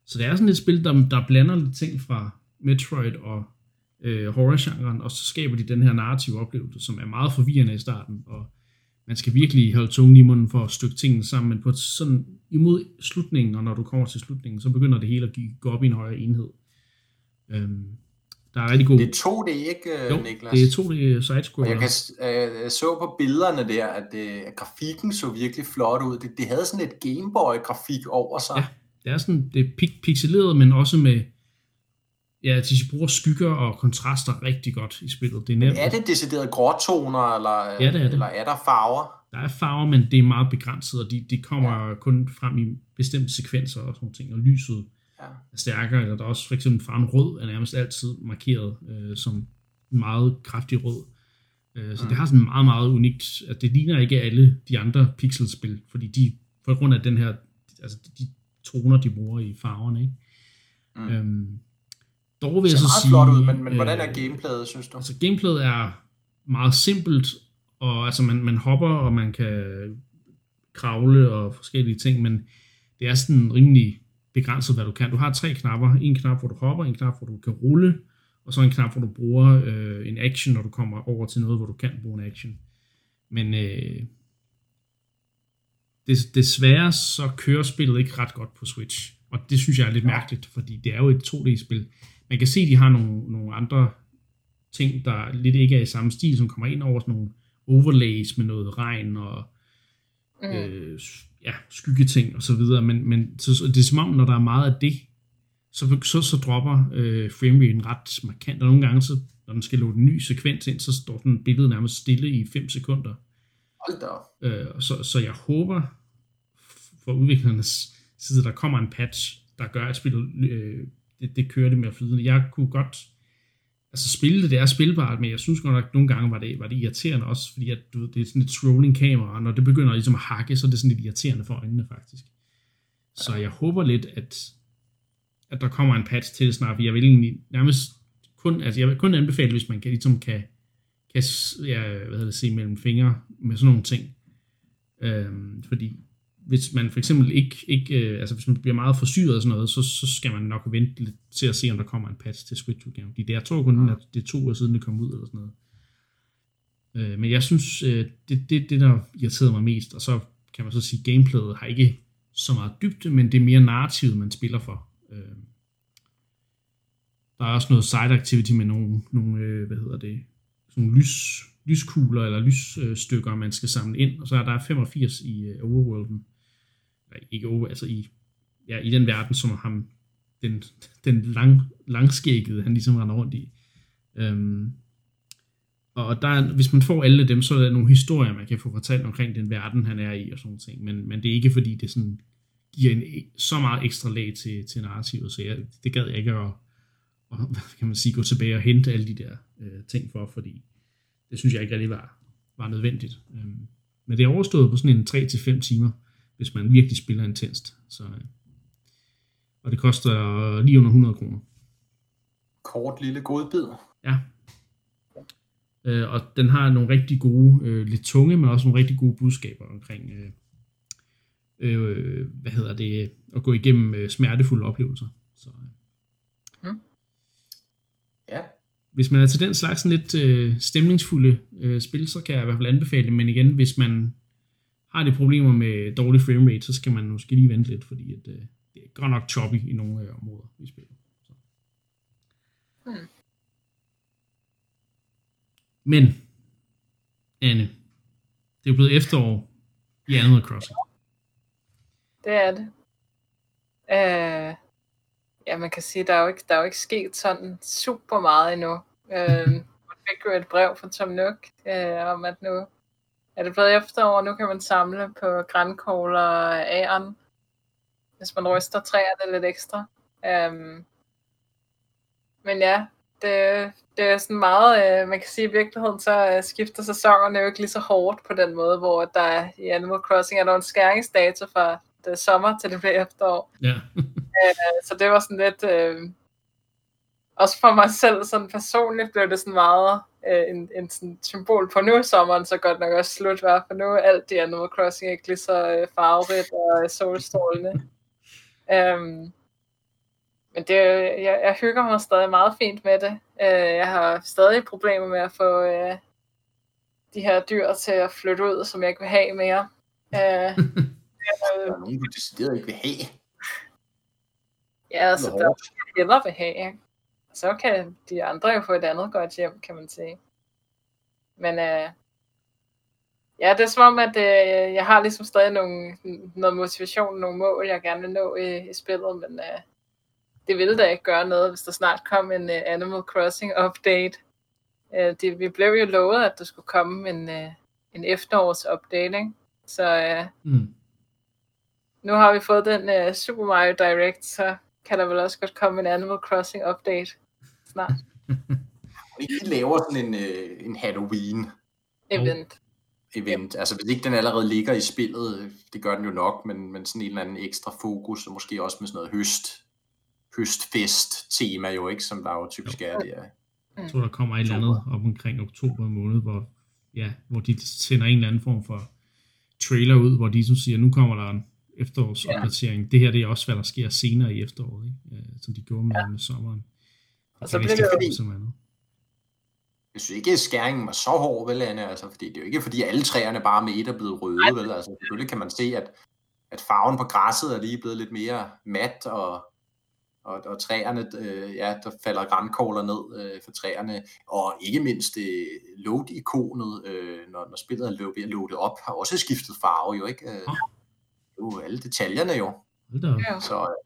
Så det er sådan et spil, der, der blander lidt ting fra Metroid og øh, horror-genren, og så skaber de den her narrative oplevelse, som er meget forvirrende i starten, og man skal virkelig holde tungen i munden for at stykke tingene sammen, men på et sådan imod slutningen, og når du kommer til slutningen, så begynder det hele at gå op i en højere enhed. Øhm, der er rigtig god... Det er 2D, ikke, øh, jo, Niklas? det er to Og jeg sidescroller. kan, s- øh, jeg så på billederne der, at, at grafikken så virkelig flot ud. Det, det havde sådan et Gameboy-grafik over sig. Ja. Det er sådan, det er pixeleret, men også med, ja, de bruger skygger og kontraster rigtig godt i spillet. Det er nemt. Er det decideret gråtoner, eller, Ja, det er det. eller er der farver? Der er farver, men det er meget begrænset, og de, de kommer ja. kun frem i bestemte sekvenser og sådan ting, og lyset Ja. er stærkere, eller der er også for eksempel farven rød, er nærmest altid markeret øh, som meget kraftig rød. Øh, så mm. det har sådan meget, meget unikt, at det ligner ikke alle de andre pixelspil, fordi de, på grund af den her, altså de toner, de bruger i farverne, ikke? Mm. Øhm, Dog vil jeg Det ser så meget sige... flot ud, men, men hvordan er øh, gameplayet, synes du? Altså gameplayet er meget simpelt, og altså man, man hopper, og man kan kravle og forskellige ting, men det er sådan rimelig begrænset, hvad du kan. Du har tre knapper. En knap, hvor du hopper, en knap, hvor du kan rulle, og så en knap, hvor du bruger øh, en action, når du kommer over til noget, hvor du kan bruge en action. Men øh, des, desværre så kører spillet ikke ret godt på Switch. Og det synes jeg er lidt mærkeligt, fordi det er jo et 2D-spil. Man kan se, at de har nogle, nogle andre ting, der lidt ikke er i samme stil, som kommer ind over sådan nogle overlays med noget regn og Mm. øh, ja, skyggeting og så videre, men, men så, det er som om, når der er meget af det, så, så, så dropper øh, frameraten ret markant, og nogle gange, så, når den skal loade en ny sekvens ind, så står den billede nærmest stille i 5 sekunder. Hold da. Øh, så, så jeg håber for udviklernes side, der kommer en patch, der gør, at spillet øh, det, det kører det mere flydende. Jeg kunne godt altså spille det, det er spilbart, men jeg synes godt nok, nogle gange var det, var det irriterende også, fordi at, du, ved, det er sådan et scrolling kamera, og når det begynder ligesom at hakke, så er det sådan lidt irriterende for øjnene faktisk. Så jeg håber lidt, at, at der kommer en patch til snart, for jeg vil egentlig nærmest kun, altså jeg vil kun anbefale, hvis man kan, ligesom kan, kan ja, hvad hedder det, se mellem fingre med sådan nogle ting. Øhm, fordi hvis man for eksempel ikke, ikke øh, altså hvis man bliver meget forsyret og sådan noget, så, så skal man nok vente lidt til at se, om der kommer en patch til Switch-udgaven. Det, jeg tror kun, at det er to år siden, det kom ud eller sådan noget. Øh, men jeg synes, øh, det, det, det der irriterede mig mest, og så kan man så sige, gameplayet har ikke så meget dybde, men det er mere narrativet, man spiller for. Øh, der er også noget side activity med nogle, nogle øh, hvad hedder det, sådan nogle lys, lyskugler eller lysstykker, man skal samle ind, og så er der 85 i øh, overworlden. Ikke over, altså i, ja, i den verden, som ham, den, den lang, langskæggede, han ligesom render rundt i. Øhm, og der er, hvis man får alle dem, så er der nogle historier, man kan få fortalt omkring den verden, han er i og sådan ting. Men, men det er ikke fordi, det sådan giver en, e-, så meget ekstra lag til, til narrativet, så jeg, det gad jeg ikke at, og, hvad kan man sige, gå tilbage og hente alle de der øh, ting for, fordi det synes jeg ikke rigtig var, var nødvendigt. Øhm, men det er overstået på sådan en 3-5 timer, hvis man virkelig spiller intenst. Så, øh, og det koster lige under 100 kroner. Kort lille godbid. Ja. Øh, og den har nogle rigtig gode, øh, lidt tunge, men også nogle rigtig gode budskaber omkring, øh, øh, hvad hedder det, at gå igennem øh, smertefulde oplevelser. Så, øh. Mm. Ja. Hvis man er til den slags sådan lidt øh, stemningsfulde øh, spil, så kan jeg i hvert fald anbefale det, men igen, hvis man har de problemer med dårlig framerate, så skal man måske lige vente lidt, fordi at, øh, det er godt nok choppy i nogle øh, områder i spillet. Så. Hmm. Men, Anne, det er blevet efterår i Animal Crossing. Det er det. Øh, ja, man kan sige, der er jo ikke, der er jo ikke sket sådan super meget endnu. Øh, man fik jo et brev fra Tom Nook øh, om, at nu er det blevet efterår, nu kan man samle på grænkål og æren, hvis man ryster træerne lidt ekstra. Øh, men ja, det, det er sådan meget, øh, man kan sige i virkeligheden, så øh, skifter sæsonerne jo ikke lige så hårdt på den måde, hvor der er, i Animal Crossing er der en skæringsdato fra det er sommer til det bliver efterår. Ja. Øh, så det var sådan lidt, øh, også for mig selv sådan personligt blev det sådan meget øh, en, en sådan symbol på, nu er sommeren så godt nok også slut, var, for nu er alt i Animal Crossing ikke lige så øh, farverigt og øh, solstrålende. um, men det, jeg, jeg hygger mig stadig meget fint med det. Uh, jeg har stadig problemer med at få uh, de her dyr til at flytte ud, som jeg ikke vil have mere. Uh, Der er nogen, du decideret ikke vil have. ja, altså, Nå. der er jeg hellere vil have. Ikke? Så kan de andre jo få et andet godt hjem, kan man sige. Men uh, ja, det er som om, at uh, jeg har ligesom stadig nogle, noget motivation, nogle mål, jeg gerne vil nå i, i spillet, men uh, det ville da ikke gøre noget, hvis der snart kom en uh, Animal Crossing update. Uh, det, vi blev jo lovet, at der skulle komme en, uh, en efterårs update, ikke? Så uh, Mm. nu har vi fået den uh, Super Mario Direct, så kan der vel også godt komme en Animal Crossing update snart. De laver sådan en, øh, en Halloween Event. event. Altså hvis ikke den allerede ligger i spillet, øh, det gør den jo nok, men, men sådan en eller anden ekstra fokus, og måske også med sådan noget høst, høstfest-tema jo, ikke? Som der jo typisk er det. Jeg tror, der kommer et eller andet op omkring oktober måned, hvor, ja, hvor de sender en eller anden form for trailer ud, hvor de som siger, nu kommer der en efterårsopdatering. Ja. Det her det er også, hvad der sker senere i efteråret, ikke? Øh, som de gjorde med, ja. med sommeren. Og så bliver det fordi, jeg synes ikke, at skæringen var så hård, vel, Anne? Altså, fordi det er jo ikke, fordi alle træerne bare med et er blevet røde, Nej. vel? Altså, selvfølgelig kan man se, at, at farven på græsset er lige blevet lidt mere mat, og, og, og træerne, øh, ja, der falder grænkogler ned øh, for træerne, og ikke mindst øh, load-ikonet, øh, når, når spillet er ved at loade op, har også skiftet farve jo, ikke? Øh, jo, alle detaljerne jo. Ja. Så, øh,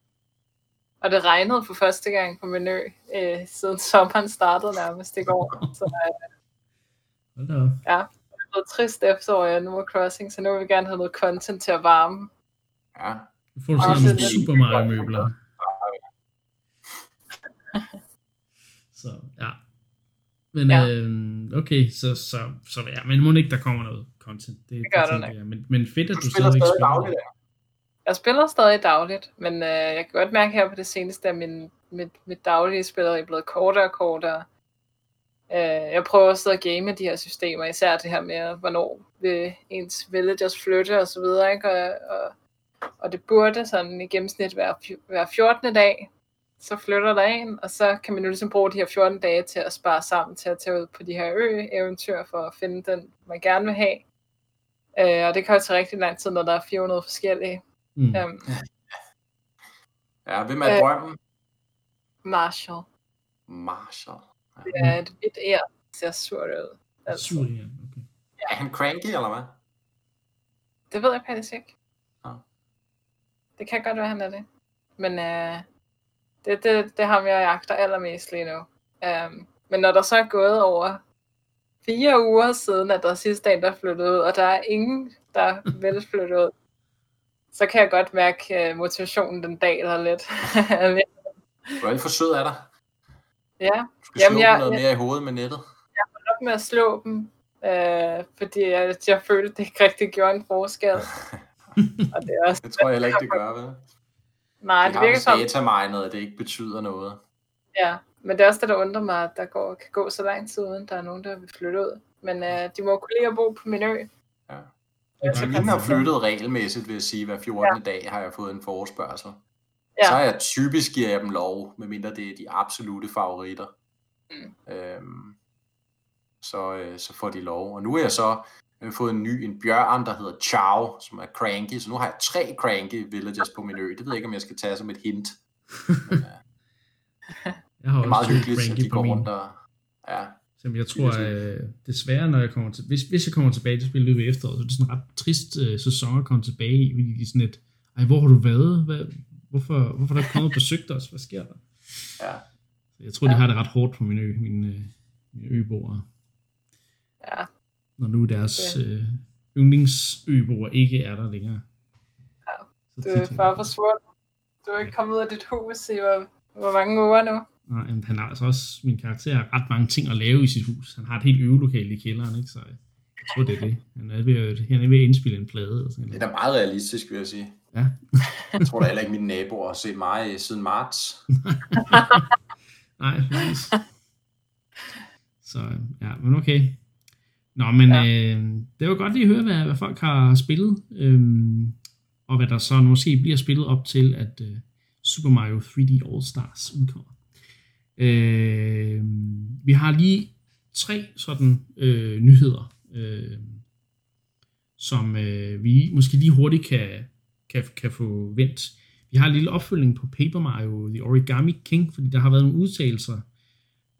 og det regnede for første gang på menu, øh, siden sommeren startede nærmest i går. Så øh, ja, det er blevet trist efterår i Animal Crossing, så nu vil vi gerne have noget content til at varme. Ja. Du får sådan nogle Super Mario møbler. så ja. Men ja. øh, okay, så, så, så ja, men må ikke der kommer noget content. Det, det gør det, det Men, men fedt, at du, du spiller stadig spiller. Dagligt, jeg spiller stadig dagligt, men øh, jeg kan godt mærke her på det seneste, at min, mit, mit daglige spiller er blevet kortere og kortere. Øh, jeg prøver også at game de her systemer, især det her med, hvornår vil ens villagers flytte og så videre, ikke? Og, og, og det burde sådan i gennemsnit være, være 14. dag, så flytter der en, og så kan man jo ligesom bruge de her 14 dage til at spare sammen til at tage ud på de her ø-eventyr for at finde den, man gerne vil have. Øh, og det kan jo tage rigtig lang tid, når der er 400 forskellige. Mm. Um, ja, hvem er drømmen? Marshall. Marshall. Ja. Det er et hvidt ær, ser surt ud. Altså. Sur, ja. Okay. Er han cranky, eller hvad? Det ved jeg faktisk ikke. Ja. Det kan godt være, han er det. Men uh, det, det, det har jeg jagter allermest lige nu. Um, men når der så er gået over fire uger siden, at der er sidste dag, der flyttede ud, og der er ingen, der vil flytte ud, så kan jeg godt mærke, at motivationen den daler lidt. du er alt for sød af dig. Ja. Du skal Jamen, slå jeg, noget mere i hovedet med nettet. Jeg har op med at slå dem, øh, fordi jeg, jeg følte, det ikke rigtig gjorde en forskel. og det, er også, det tror jeg heller ikke, det gør, vel? Nej, det, det virker som... Det har at det ikke betyder noget. Ja, men det er også det, der undrer mig, at der går, kan gå så lang tid, uden der er nogen, der vil flytte ud. Men øh, de må kunne lide at bo på min ø. Ja. Altså, mine har flyttet regelmæssigt, vil jeg sige, hver 14. Ja. dag har jeg fået en forespørgsel. Ja. Så er jeg typisk giver jeg dem lov, medmindre det er de absolute favoritter. Mm. Øhm, så, øh, så får de lov. Og nu er jeg så jeg har fået en ny, en bjørn, der hedder Chow, som er cranky. Så nu har jeg tre cranky villagers på min ø. Det ved jeg ikke, om jeg skal tage som et hint. Men, øh, jeg har det er meget hyggeligt, at de går rundt og... Ja, som jeg tror, øh, desværre, når jeg kommer til, hvis, hvis jeg kommer tilbage til spillet ved efteråret, så er det sådan en ret trist øh, sæson at komme tilbage i, fordi de sådan et, ej, hvor har du været? Hvad, hvorfor, hvorfor er der kommet og besøgt os? Hvad sker der? Ja. Jeg tror, de har det ret hårdt på min ø, mine, øh, mine øboere. Ja. Når nu deres øh, yndlingsøboer ikke er der længere. Ja. Du er bare forsvundet. Du er ikke kommet ud af dit hus i hvor, hvor mange uger nu? Nej, men han har altså også, min karakter har ret mange ting at lave i sit hus. Han har et helt øvelokale i kælderen, ikke? Så jeg tror, det er det. Han er ved, han er ved at indspille en plade. Og sådan det er da meget realistisk, vil jeg sige. Ja. jeg tror da heller ikke, mine naboer har set mig siden marts. Nej, præcis. Så ja, men okay. Nå, men ja. øh, det var godt lige at høre, hvad, hvad folk har spillet, øhm, og hvad der så måske bliver spillet op til, at øh, Super Mario 3D All Stars udkommer. Øh, vi har lige tre sådan øh, nyheder, øh, som øh, vi måske lige hurtigt kan, kan, kan få vendt. Vi har en lille opfølging på Paper Mario The Origami King, fordi der har været nogle udtalelser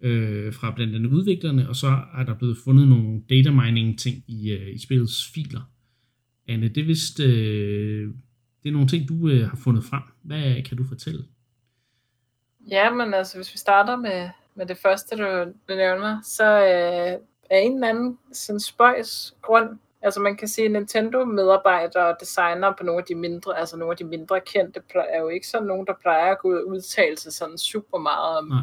øh, fra blandt andet udviklerne, og så er der blevet fundet nogle data mining ting i, øh, i spillets filer. Anne, det er vist øh, det er nogle ting, du øh, har fundet frem. Hvad kan du fortælle? Ja, men altså, hvis vi starter med, med det første, du, du nævner, så øh, er en eller anden sådan spøjs grund, altså man kan sige, at Nintendo-medarbejdere og designer på nogle af de mindre, altså nogle af de mindre kendte, er jo ikke sådan nogen, der plejer at gå ud og udtale sig sådan super meget om Nej.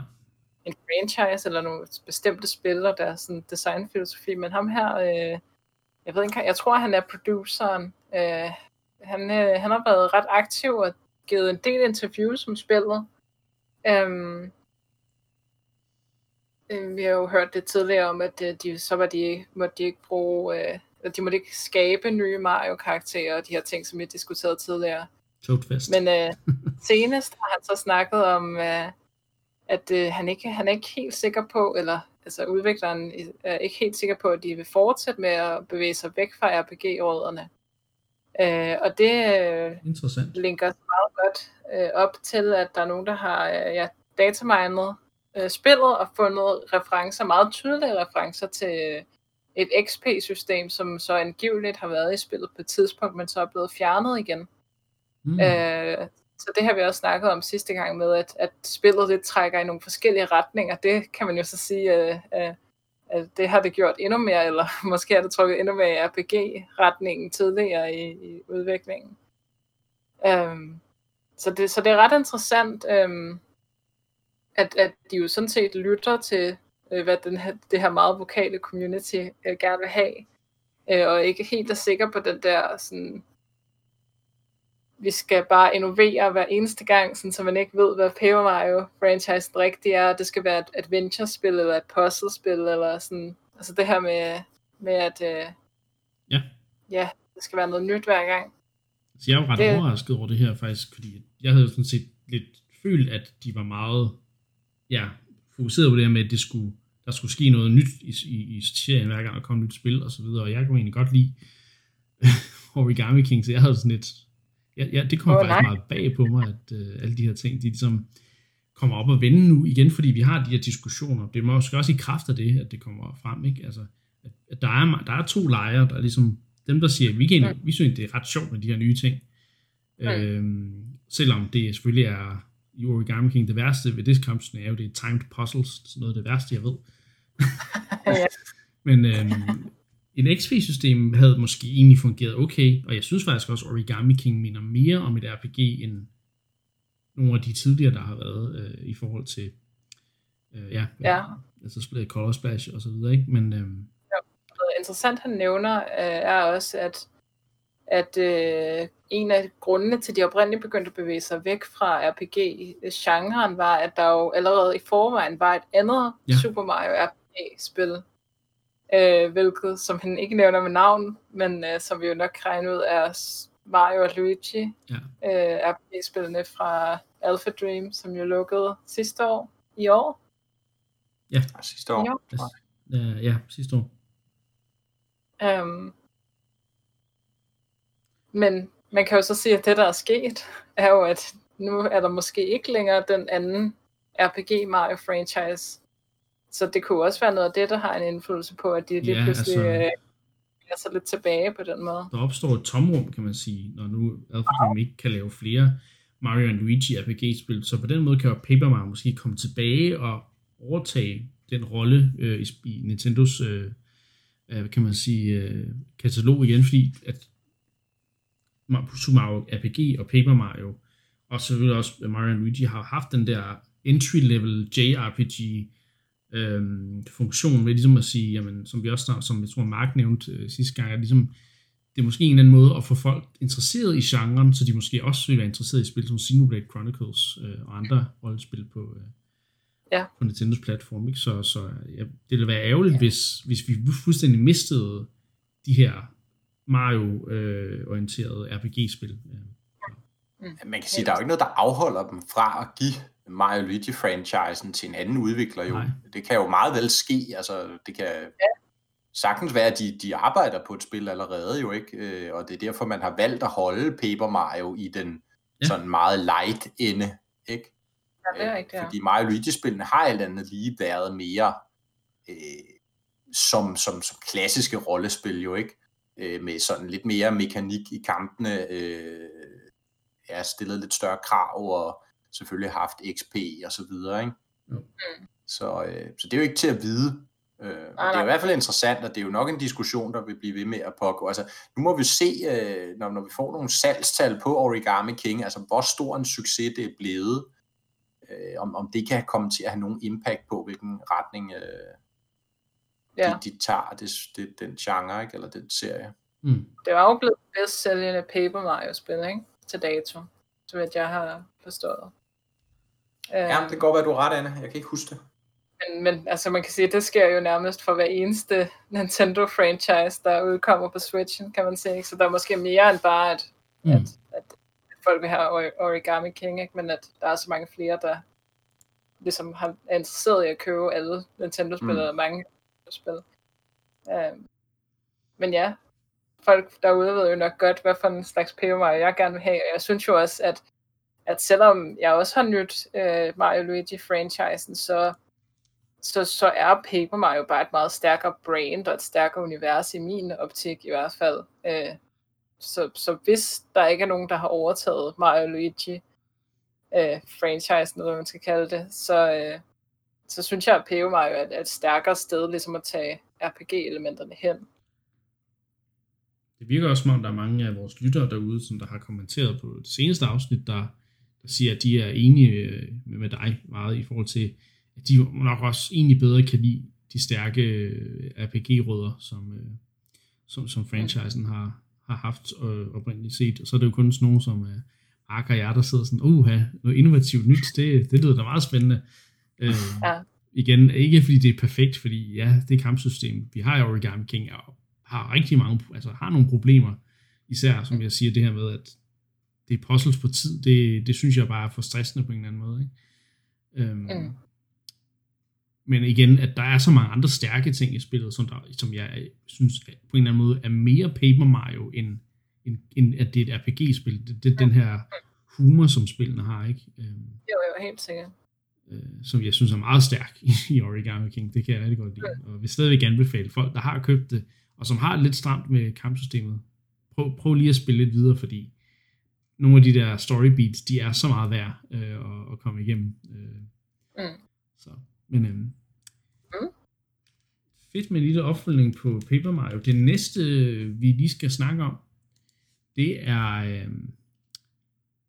en franchise eller nogle bestemte spil og deres sådan designfilosofi, men ham her, øh, jeg ved ikke, jeg tror, han er produceren. Øh, han, øh, han har været ret aktiv og givet en del interviews om spillet, Øhm, øh, vi har jo hørt det tidligere om, at øh, de, så var de, måtte de ikke bruge, øh, at de måtte ikke skabe nye Mario-karakterer og de her ting, som vi diskuterede tidligere. Toadfest. Men øh, senest har han så snakket om, øh, at øh, han, ikke, han er ikke helt sikker på, eller altså udvikleren er ikke helt sikker på, at de vil fortsætte med at bevæge sig væk fra RPG-råderne. Øh, og det øh, Interessant. linker meget godt øh, op til, at der er nogen, der har øh, ja, dataminet øh, spillet og fundet referencer, meget tydelige referencer til et XP-system, som så angiveligt har været i spillet på et tidspunkt, men så er blevet fjernet igen. Mm. Øh, så det har vi også snakket om sidste gang med, at, at spillet det trækker i nogle forskellige retninger. Det kan man jo så sige, at, at det har det gjort endnu mere, eller måske har det trukket endnu mere i RPG-retningen tidligere i, i udviklingen. Øhm, så, det, så det er ret interessant, øhm, at, at de jo sådan set lytter til, øh, hvad den her, det her meget vokale community øh, gerne vil have, øh, og ikke helt er sikker på den der sådan, vi skal bare innovere hver eneste gang, sådan, så man ikke ved, hvad Paper Mario franchise rigtigt er. Det skal være et adventure-spil, eller et puzzle-spil, eller sådan. Altså det her med, med at øh, Ja. ja, det skal være noget nyt hver gang. Så jeg var ret Det- det... overrasket over det her faktisk, fordi jeg havde jo sådan set lidt følt, at de var meget ja, fokuseret på det her med, at det skulle, der skulle ske noget nyt i, i, i serien, hver gang der kom et nyt spil og så videre, og jeg kunne egentlig godt lide Origami King, så jeg havde sådan lidt, ja, ja det kom Åh, oh, faktisk nej. meget bag på mig, at uh, alle de her ting, de ligesom kommer op og vende nu igen, fordi vi har de her diskussioner. Det er måske også i kraft af det, at det kommer frem, ikke? Altså, at, at der, er, der er to lejre, der er ligesom dem, der siger, vi, kan, Mm. vi synes, det er ret sjovt med de her nye ting. Mm. Øhm, selvom det selvfølgelig er i Origami King, det værste ved det kampscenario, det er timed puzzles, sådan noget af det værste, jeg ved. ja. Men øhm, en XP-system havde måske egentlig fungeret okay, og jeg synes faktisk også, Origami King minder mere om et RPG, end nogle af de tidligere, der har været øh, i forhold til øh, ja, Ja. altså Color Splash og så videre, ikke? Men øhm, Noget interessant, han nævner, øh, er også, at, at øh, en af grundene til, at de oprindeligt begyndte at bevæge sig væk fra RPG-genren, var, at der jo allerede i forvejen var et andet Ja. ja. Super Mario RPG-spil, øh, hvilket, som han ikke nævner med navn, men øh, som vi jo nok kan regne ud, er Mario og Luigi, ja, øh, RPG-spillene fra Alpha Dream, som jo lukkede sidste år i år. sidste år. Jo. altså, øh, ja, sidste år. Um, men man kan jo så sige, at det, der er sket, er jo, at nu er der måske ikke længere den anden RPG Mario franchise. Så det kunne også være noget af det, der har en indflydelse på, at de lige Ja, pludselig altså- øh, er så lidt tilbage på den måde. Der opstår et tomrum, kan man sige, når nu Alpha Dream ikke kan lave flere Mario og Luigi RPG-spil, så på den måde kan Paper Mario måske komme tilbage og overtage den rolle øh, i, Nintendos øh, øh, kan man sige, øh, katalog igen, fordi at Super Mario RPG og Paper Mario, og selvfølgelig også Mario Luigi, har haft den der entry-level JRPG øhm, funktion ved ligesom at sige, jamen, som vi også som jeg tror Mark nævnte øh, sidste gang, at ligesom, det er måske en eller anden måde at få folk interesseret i genren, så de måske også vil være interesseret i spil som Xenoblade Chronicles øh, og andre rollespil på, øh, Ja. på Nintendos platform. Ikke? Så, så ja, det ville være ærgerligt, ja. hvis, hvis vi fuldstændig mistede de her Mario-orienterede RPG-spil. Ja. Man kan sige, der er jo ikke noget, der afholder dem fra at give Mario Luigi-franchisen til en anden udvikler. Jo. Nej. Det kan jo meget vel ske. Altså, det kan sagtens være, at de, de arbejder på et spil allerede, jo ikke? Øh, og det er derfor, man har valgt at holde Paper Mario i den Ja. ja. sådan meget light ende. Ikke? Ja, det er rigtigt, ja. Fordi Mario Luigi-spillene har alt andet lige været mere øh, som, som, som klassiske rollespil jo ikke, øh, med sådan lidt mere mekanik i kampene, øh, ja, stillet lidt større krav og selvfølgelig haft XP og så videre, ikke? Jo. Så, øh, så det er jo ikke til at vide. Øh, men det er nej. i hvert fald interessant, og det er jo nok en diskussion, der vil blive ved med at pågå. Altså, nu må vi se, øh, når, når vi får nogle salgstal på Origami King, altså hvor stor en succes det er blevet, øh, om, om det kan komme til at have nogen impact på, hvilken retning øh, ja. de, de tager det, det, den genre, ikke? eller den serie. Mm. Det var jo blevet bedst sælgende Paper Mario-spil, ikke? Til dato, så vidt jeg har forstået. Ja, det kan godt være, du er ret, Anna. Jeg kan ikke huske det. Men, men altså man kan sige, at det sker jo nærmest for hver eneste Nintendo-franchise, der udkommer på Switchen, kan man sige. Så der er måske mere end bare, at, mm. at, at folk vil have Origami King, ikke? men at der er så mange flere, der ligesom har, er interesseret i at købe alle Nintendo-spil, mm. eller mange spil. Um, men ja, folk derude ved jo nok godt, hvad for en slags Paper Mario jeg gerne vil have, og jeg synes jo også, at, at selvom jeg også har nyt øh, Mario Luigi-franchisen, så så, så er Paper Mario bare et meget stærkere brand og et stærkere univers i min optik i hvert fald. Øh, så, så hvis der ikke er nogen, der har overtaget Mario Luigi øh, franchisen, eller hvad man skal kalde det, så, øh, så synes jeg, at Paper Mario er et stærkere sted ligesom at tage RPG-elementerne hen. Det virker også som om, der er mange af vores lyttere derude, som der har kommenteret på det seneste afsnit, der, der siger, at de er enige øh, med dig meget i forhold til at de nok også egentlig bedre kan lide de stærke øh, RPG-rødder, som, øh, som, som franchisen har, har haft øh, oprindeligt set. Og så er det jo kun sådan nogen som øh, Ark og jeg, der sidder sådan, uh, noget innovativt nyt, det, det lyder da meget spændende. Øh, ja. Igen, ikke fordi det er perfekt, fordi ja, det kampsystem, vi har i Origami King, er, har rigtig mange, altså har nogle problemer, især som jeg siger, det her med, at det er puzzles på tid, det, det synes jeg bare er for stressende på en eller anden måde. Ikke? Øhm, mm. Men igen, at der er så mange andre stærke ting i spillet, som, der, som jeg synes på en eller anden måde er mere Paper Mario, end, end, end at det er et RPG-spil. Det, det, den her humor, som spillene har, ikke? Øhm, jo, jo, helt sikkert. Øh, som jeg synes er meget stærk i Origami King. Det kan jeg rigtig godt lide. Og vil stadigvæk anbefale folk, der har købt det, og som har lidt stramt med kampsystemet, prøv, prøv lige at spille lidt videre, fordi nogle af de der story beats, de er så meget værd øh, at, at komme igennem. Øh, mm. Så men øhm, mm. fedt med en lille opfølgning på Paper Mario. Det næste, vi lige skal snakke om, det er, øhm,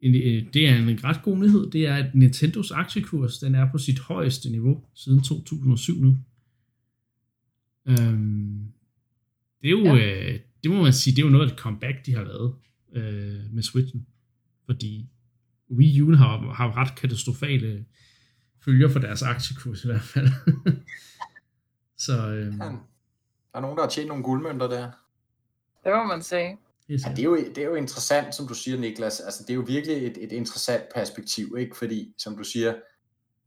en, øh, det er en ret god nyhed. Det er, at Nintendos aktiekurs, den er på sit højeste niveau siden 2007 nu. Øhm, det er jo, ja. øh, det må man sige, det er jo noget af et comeback, de har lavet øh, med Switchen. Fordi Wii U har, har ret katastrofale følger for deres aktiekurs i hvert fald. så, ja, der er nogen, der har tjent nogle guldmønter der. Det må man sige. Ja, det, er jo, det er jo interessant, som du siger, Niklas. Altså, det er jo virkelig et, et interessant perspektiv, ikke? Fordi, som du siger,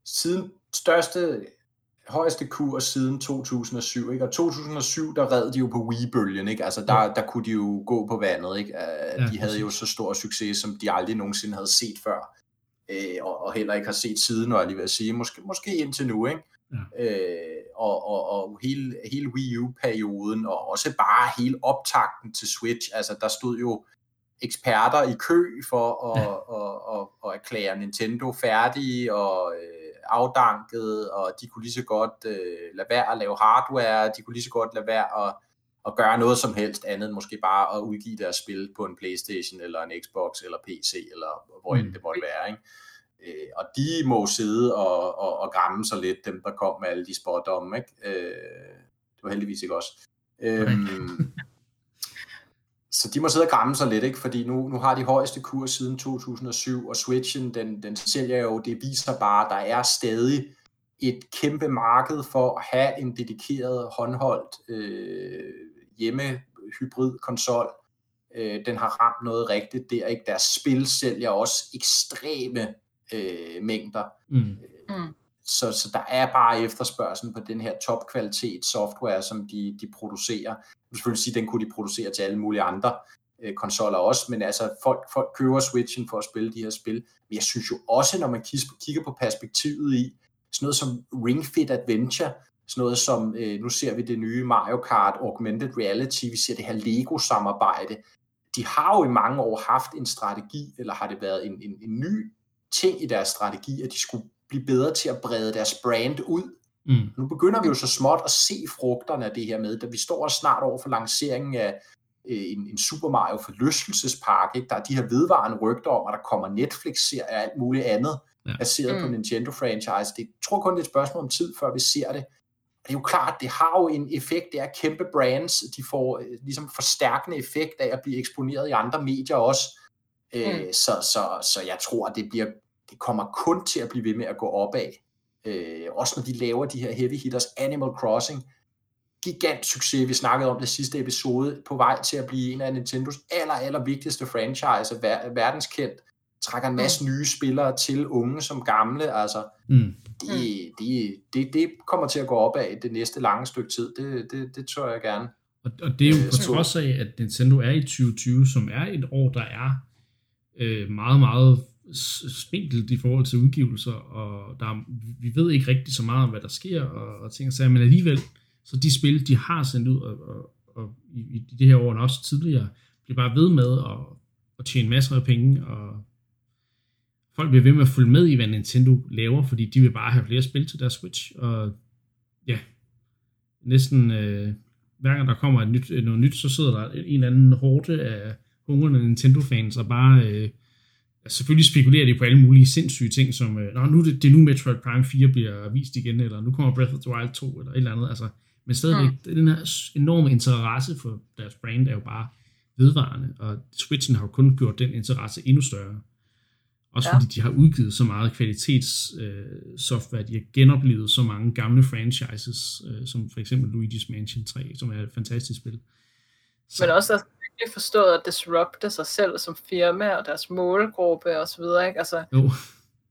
siden største, højeste kurs siden 2007, ikke? Og 2007, der red de jo på Wii-bølgen, ikke? Altså, der, der kunne de jo gå på vandet, ikke? De ja, havde jo så stor succes, som de aldrig nogensinde havde set før øh, og, og heller ikke har set siden, og jeg lige vil sige, måske, måske indtil nu, ikke? Ja. Øh, og, og, og hele, hele Wii U-perioden, og også bare hele optakten til Switch, altså der stod jo eksperter i kø for at, ja. at, at, at erklære Nintendo færdige og øh, afdanket, og de kunne lige så godt øh, lade være at lave hardware, de kunne lige så godt lade være at, at gøre noget som helst andet end måske bare at udgive deres spil på en Playstation eller en Xbox eller PC eller hvor end mm. det måtte være. Ikke? Øh, og de må sidde og, og, og gramme sig lidt, dem der kom med alle de spådomme. Ikke? Øh, det var heldigvis ikke også. Øhm, så de må sidde og gramme sig lidt, ikke? fordi nu, nu har de højeste kurs siden 2007, og Switchen, den, den sælger jo, det viser bare, at der er stadig et kæmpe marked for at have en dedikeret håndholdt øh, hjemme hybrid konsol. Øh, den har ramt noget rigtigt der, ikke? Deres spil sælger også ekstreme øh, mængder. Mm. Mm. Så, så der er bare efterspørgsel på den her topkvalitet software, som de, de producerer. Jeg vil selvfølgelig sige, at den kunne de producere til alle mulige andre øh, konsoller også, men altså folk, folk køber Switchen for at spille de her spil. Men jeg synes jo også, når man kigger på perspektivet i sådan noget som Ring Fit Adventure, sådan noget som, øh, nu ser vi det nye Mario Kart Augmented Reality, vi ser det her Lego-samarbejde. De har jo i mange år haft en strategi, eller har det været en, en, en ny ting i deres strategi, at de skulle blive bedre til at brede deres brand ud. Mm. Nu begynder vi jo så småt at se frugterne af det her med, da vi står snart over for lanceringen af øh, en, en Super Mario forlystelsespark. Ikke? Der er de her vedvarende rygter om, at der kommer Netflix-serier og alt muligt andet, ja. baseret mm. på Nintendo-franchise. Det jeg tror kun, det er et spørgsmål om tid, før vi ser det. Og det er jo klart, det har jo en effekt, det er kæmpe brands, de får øh, ligesom forstærkende effekt af at blive eksponeret i andre medier også. Øh, mm. så, så, så jeg tror, at det bliver, det kommer kun til at blive ved med at gå opad. Øh, også når de laver de her heavy hitters. Animal Crossing, gigant succes. Vi snakkede om det sidste episode, på vej til at blive en af Nintendos aller, aller vigtigste franchise, ver- verdenskendt, trækker en masse nye spillere til, unge som gamle, altså mm. det, det, det, det kommer til at gå op af det næste lange stykke tid, det, det, det tror jeg gerne. Og, og det er jo på trods af, at Nintendo er i 2020, som er et år, der er øh, meget, meget spinkelt i forhold til udgivelser, og der, vi ved ikke rigtig så meget om, hvad der sker, og, og ting og sager, men alligevel, så de spil, de har sendt ud, og, og, og i, i det her år, og også tidligere, bliver bare ved med at, at tjene masser af penge, og folk bliver ved med at følge med i, hvad Nintendo laver, fordi de vil bare have flere spil til deres Switch, og ja, næsten øh, hver gang der kommer et nyt, noget nyt, så sidder der en eller anden hårde af hungrende Nintendo-fans, og bare øh, selvfølgelig spekulerer de på alle mulige sindssyge ting, som, øh, Nå, nu det, det er nu Metroid Prime 4 bliver vist igen, eller nu kommer Breath of the Wild 2, eller et eller andet, altså, men stadigvæk, mm. den her enorme interesse for deres brand er jo bare vedvarende, og Switchen har jo kun gjort den interesse endnu større. Også ja. fordi de har udgivet så meget kvalitets øh, software, de har genoplevet så mange gamle franchises, øh, som for eksempel Luigi's Mansion 3, som er et fantastisk spil. Så. Men også virkelig forstået at disrupte sig selv som firma og deres målgruppe og så videre, ikke? Altså, jo.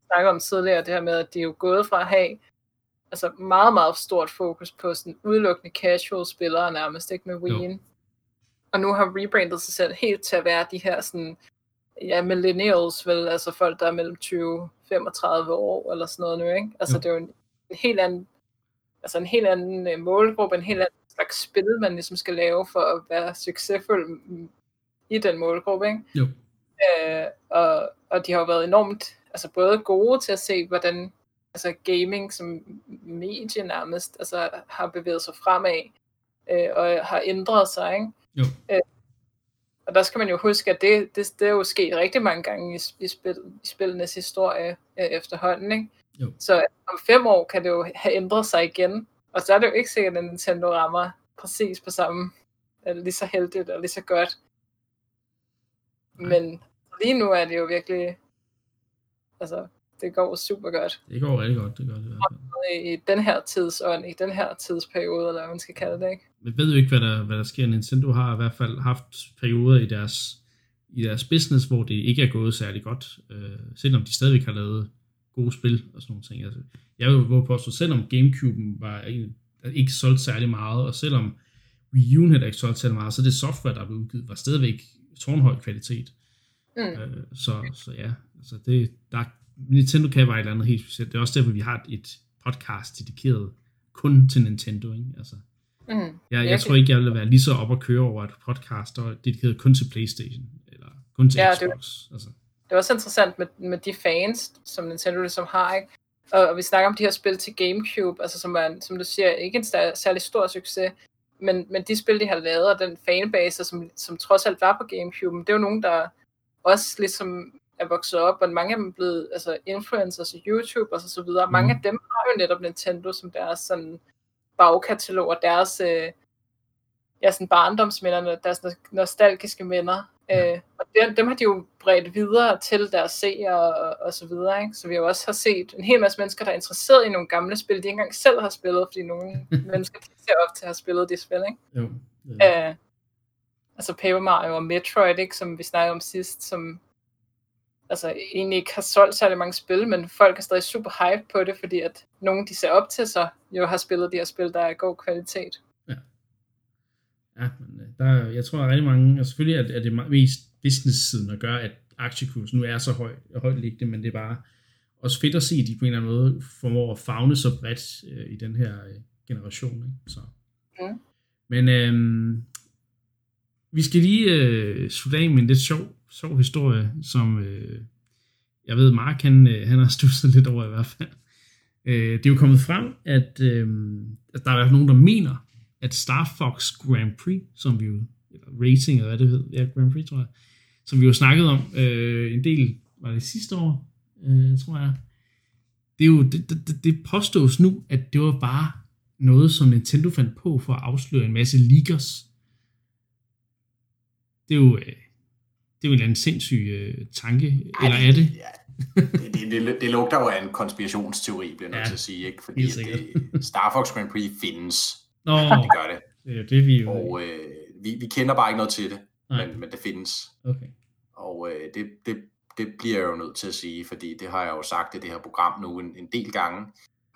snakker om tidligere det her med, at de er jo gået fra at have altså meget, meget stort fokus på sådan udelukkende casual spillere nærmest, ikke med Wii. Og nu har rebrandet sig selv helt til at være de her sådan ja, millennials, vel, altså folk, der er mellem 20 35 år, eller sådan noget nu, ikke? Altså, ja. det er jo en, en helt anden, altså en helt anden uh, målgruppe, en helt anden slags spil, man ligesom skal lave for at være succesfuld i den målgruppe, ikke? Jo. Uh, og, og de har jo været enormt, altså både gode til at se, hvordan altså gaming som medie nærmest, altså har bevæget sig fremad, uh, og har ændret sig, ikke? Jo. Uh, og der skal man jo huske, at det, det, det er jo sket rigtig mange gange i, i, spil, i spillenes historie øh, efterhånden. Ikke? Jo. Så om fem år kan det jo have ændret sig igen. Og så er det jo ikke sikkert, at Nintendo rammer præcis på samme, eller lige så heldigt og lige så godt. Men lige nu er det jo virkelig, altså det går super godt. Det går rigtig godt, det gør det i hvert fald. I den her tidsånd, i den her tidsperiode, eller hvad man skal kalde det, ikke? Vi ved jo ikke, hvad der, hvad der sker. Nintendo har i hvert fald haft perioder i deres, i deres business, hvor det ikke er gået særlig godt, øh, selvom de stadigvæk har lavet gode spil og sådan nogle ting. Altså, jeg vil gå på, at selvom Gamecube'en var en, ikke solgt særlig meget, og selvom Wii U'en heller ikke solgt særlig meget, så det software, der blev udgivet, var stadigvæk tårnhøj kvalitet. Mm. Øh, så, så ja, altså det, der, Nintendo kan bare et eller andet helt specielt. Det er også derfor, vi har et podcast dedikeret kun til Nintendo. Ikke? Altså, mm, jeg, jeg, jeg tror ikke, jeg vil være lige så op at køre over et podcast, der er dedikeret kun til Playstation, eller kun til ja, Xbox. Det, altså. det er også interessant med, med de fans, som Nintendo ligesom har, ikke? Og, og vi snakker om de her spil til Gamecube, altså som er, som du siger, ikke en særlig stor succes, men, men de spil, de har lavet, og den fanbase, som, som trods alt var på Gamecube, det er jo nogen, der også ligesom er vokset op, og mange af dem er blevet altså, influencers i YouTube og så videre. Mm. Mange af dem har jo netop Nintendo som deres sådan, bagkatalog og deres øh, ja, sådan barndomsminder, deres nostalgiske minder. Ja. Øh, og dem, dem har de jo bredt videre til deres seere og, og så videre. Ikke? Så vi jo også har set en hel masse mennesker, der er interesseret i nogle gamle spil, de ikke engang selv har spillet, fordi nogle mennesker ser op til at have spillet de spil. Ikke? Jo. Ja. Øh, altså Paper Mario og Metroid, ikke, som vi snakkede om sidst, som altså egentlig ikke har solgt særlig mange spil, men folk er stadig super hype på det, fordi at nogen, de ser op til sig, jo har spillet de her spil, der er god kvalitet. Ja. Men øh, der, jeg tror, at rigtig mange, og selvfølgelig er det, er det mest business-siden at gøre, at aktiekursen nu er så høj, højt liggende, men det er bare også fedt at se, at de på en eller anden måde formår at fagne så bredt øh, i den her øh, generation. Ikke? Så. Mm. Men øh, vi skal lige øh, slutte af med en lidt sjov sjov historie, som øh, jeg ved, Mark han, øh, han har stusset lidt over i hvert fald. Øh, det er jo kommet frem, at, øh, at der er nogen, der mener, at Star Fox Grand Prix, som vi jo, eller racing, eller hvad det hedder, ja, Grand Prix, tror jeg, som vi jo snakket om øh, en del, var det sidste år, øh, tror jeg, det er jo, det, det, det påstås nu, at det var bare noget, som Nintendo fandt på for at afsløre en masse leakers. Det er jo, øh, det er jo en eller anden sindssyg øh, tanke, Ej, eller er det? Ja, det, det, det, det lugter jo af en konspirationsteori, bliver jeg nødt Ja, til at sige, ikke? Fordi det, Star Fox Grand Prix findes. Nå, Det gør det. det er det, vi jo... Og øh, vi, vi kender bare ikke noget til det, Nej. men, men det findes. Okay. Og øh, det, det, det bliver jeg jo nødt til at sige, fordi det har jeg jo sagt i det her program nu en, en del gange.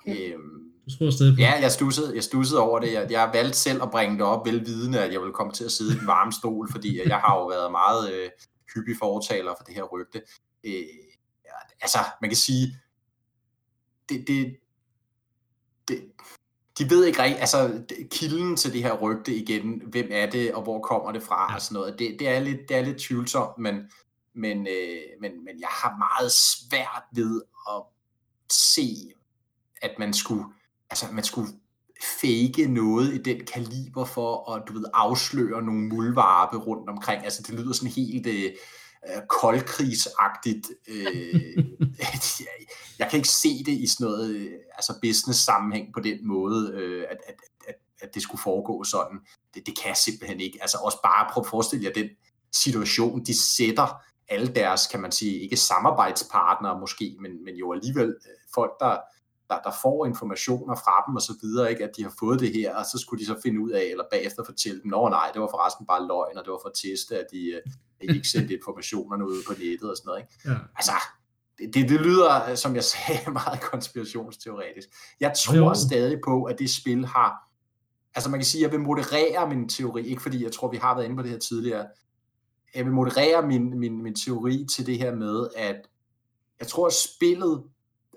Øhm, Du tror stadig på ja, jeg stussede, jeg stussede over det. Jeg, jeg valgte selv at bringe det op, velvidende, at jeg ville komme til at sidde i den varme stol, fordi jeg har jo været meget øh, hyppig fortaler for det her rygte. Øh, ja, altså, man kan sige, det, det, det, de ved ikke rigtigt, altså kilden til det her rygte igen, hvem er det, og hvor kommer det fra, Ja. og sådan noget, det, det, er, lidt, det er lidt tvivlsomt, men, men, øh, men, men jeg har meget svært ved at se, at man skulle, altså man skulle fake noget i den kaliber for at, du ved, afsløre nogle muldvarpe rundt omkring. Altså det lyder sådan helt øh, øh, koldkrigsagtigt. Øh, jeg, jeg kan ikke se det i sådan noget øh, altså business sammenhæng på den måde, øh, at, at, at, at det skulle foregå sådan. Det, det kan jeg simpelthen ikke. Altså også bare prøv at forestille jer den situation, de sætter alle deres, kan man sige, ikke samarbejdspartnere måske, men, men jo alligevel øh, folk, der, der, der får informationer fra dem og så videre, ikke, at de har fået det her, og så skulle de så finde ud af, eller bagefter fortælle dem, nå nej, det var forresten bare løgn, og det var for at teste, at de, øh, at de ikke sendte informationerne ud på nettet og sådan noget. Ikke? Ja. Altså, det, det, det lyder, øh, som jeg sagde, meget konspirationsteoretisk. Jeg tror jo. stadig på, at det spil har, altså man kan sige, at jeg vil moderere min teori, ikke fordi jeg tror, vi har været inde på det her tidligere, jeg vil moderere min, min, min teori til det her med, at jeg tror, at spillet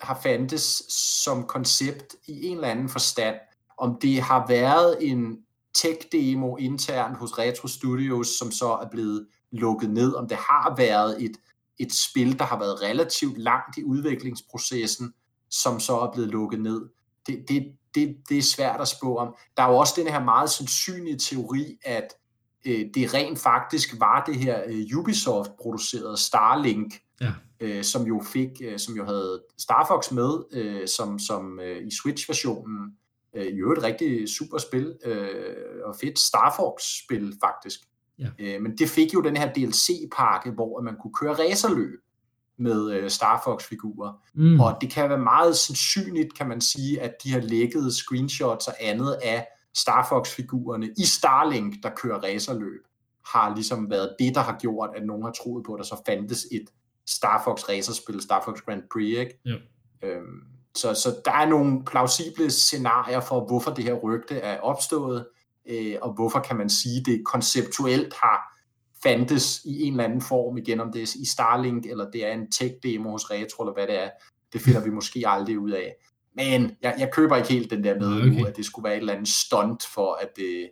har fandtes som koncept i en eller anden forstand. Om det har været en tech-demo internt hos Retro Studios, som så er blevet lukket ned, om det har været et, et spil, der har været relativt langt i udviklingsprocessen, som så er blevet lukket ned. Det, det, det, det er svært at spå om. Der er jo også den her meget sandsynlige teori, at øh, det rent faktisk var det her øh, Ubisoft-producerede Starlink, Ja. øh, som jo fik, øh, som jo havde Star Fox med, øh, som, som øh, i Switch-versionen, øh, i øvrigt et rigtig super spil, øh, og fedt Star Fox-spil faktisk. Ja. Øh, men det fik jo den her DLC-pakke, hvor man kunne køre racerløb med øh, Star Fox-figurer. Mm. Og det kan være meget sandsynligt, kan man sige, at de har lækket screenshots og andet af Star Fox-figurerne i Starlink, der kører racerløb, har ligesom været det, der har gjort, at nogen har troet på, at der så fandtes et Star Fox racerspil, Star Fox Grand Prix, ikke? Jo. Øhm, så, så der er nogle plausible scenarier for, hvorfor det her rygte er opstået, øh, og hvorfor kan man sige, det konceptuelt har fandtes i en eller anden form, igen om det er i Starlink, eller det er en tech-demo hos Retro, eller hvad det er, det finder vi måske aldrig ud af. Men jeg, jeg køber ikke helt den der med, okay. nu, at det skulle være et eller andet stunt for at, øh,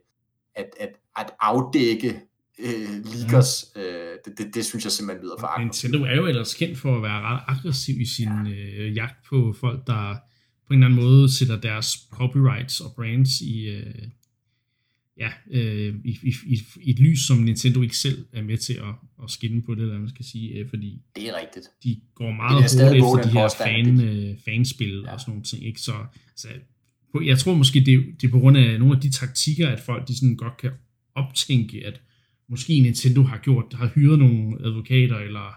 at, at, at afdække øh, leakers. Øh, det, det, det synes jeg simpelthen lyder for aggressivt. Nintendo er jo ellers kendt for at være ret aggressiv i sin ja. øh, jagt på folk, der på en eller anden måde sætter deres copyrights og brands i, øh, ja, øh, i, i, i, i et lys, som Nintendo ikke selv er med til at, at skinne på det, eller man skal sige, øh, fordi Det er rigtigt. de går meget hårdt efter de her fan, øh, fanspil ja. Og sådan nogle ting, ikke? Så altså, på- jeg tror måske, det, det er på grund af nogle af de taktikker, at folk de sådan godt kan optænke, at måske Nintendo har gjort, har hyret nogle advokater eller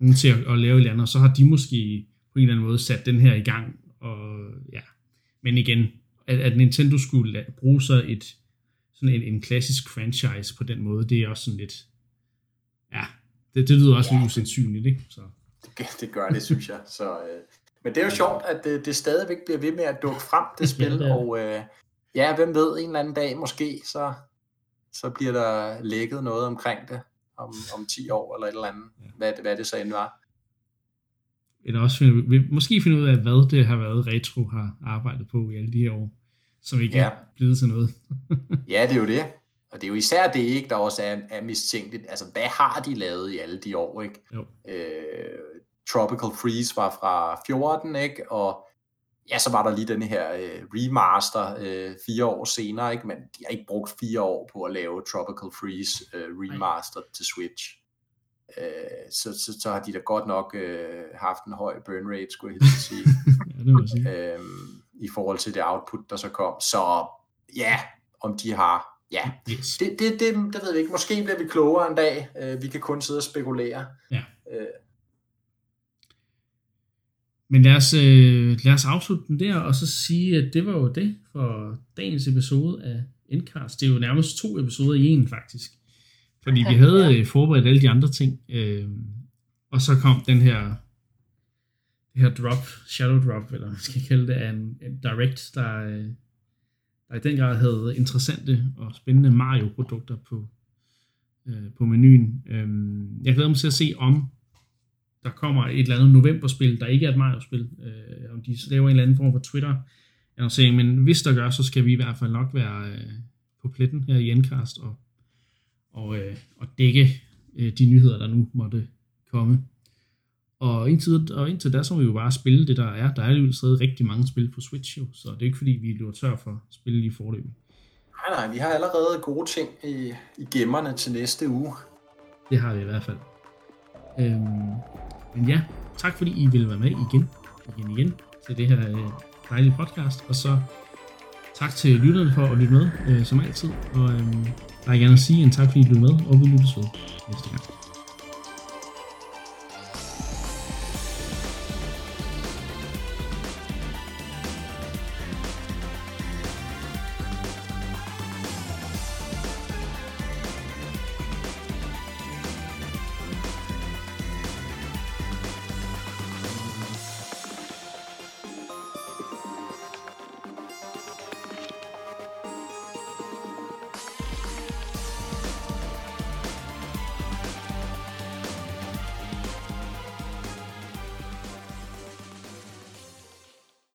nogen til at, at lave et eller andet, og så har de måske på en eller anden måde sat den her i gang. Og, ja. Men igen, at, at Nintendo skulle bruge så et sådan en, en klassisk franchise på den måde, det er også sådan lidt, ja, det, det lyder også Ja. lidt usandsynligt, ikke? Så. Det, det gør det, synes jeg. Så, øh, men det er jo sjovt, at det, det stadigvæk bliver ved med at dukke frem, det spil, Ja, det og øh, ja, hvem ved, en eller anden dag måske, så, så bliver der lækket noget omkring det om, om 10 år eller et eller andet, Ja. hvad, hvad det så end var. Eller også finde, måske finde ud af, hvad det har været, Retro har arbejdet på i alle de her år, som ikke ja. Er blevet til noget. Ja, det er jo det. Og det er jo især det, ikke, der også er, er mistænkeligt. Altså, hvad har de lavet i alle de år, ikke? Jo. Øh, Tropical Freeze var fra 14, ikke? Og ja, så var der lige den her øh, remaster øh, fire år senere, ikke? Men de har ikke brugt fire år på at lave Tropical Freeze øh, remaster til Switch. Øh, så, så, så har de da godt nok øh, haft en høj burn rate, skulle jeg helt sige ja, det må jeg sige. øhm, i forhold til det output, der så kom. Så ja, om de har, ja, Yes. det, det, det, det ved vi ikke. Måske bliver vi klogere en dag. Øh, vi kan kun sidde og spekulere. Ja. Øh, Men lad os, øh, lad os afslutte den der, og så sige, at det var jo det for dagens episode af Endcast. Det er jo nærmest to episoder i en, faktisk. Fordi vi havde forberedt alle de andre ting, øh, og så kom den her det her drop, shadow drop, eller man skal kalde det, af en, en direct, der, øh, der i den grad havde interessante og spændende Mario-produkter på, øh, på menuen. Øhm, jeg glæder mig til at se, om der kommer et eller andet novemberspil, der ikke er et Mario-spil, øh, om de laver en eller anden form for Twitter annoncering, men hvis der gør, så skal vi i hvert fald nok være øh, på pletten her i Endcast og, og, øh, og dække øh, de nyheder, der nu måtte komme. Og indtil, og indtil da, så må vi jo bare spille det, der er. Der er jo stadig rigtig mange spil på Switch jo, så det er ikke fordi, vi løber tør for spil i forløb. Nej, nej, vi har allerede gode ting i, i gemmerne til næste uge. Det har vi i hvert fald. Øhm, men ja, tak fordi I ville være med igen, igen, igen til det her øh, dejlige podcast. Og så tak til lytterne for at lytte med, øh, som altid. Og øh, der er gerne at sige en tak fordi I lyttede med, og vi lyttes ved næste gang.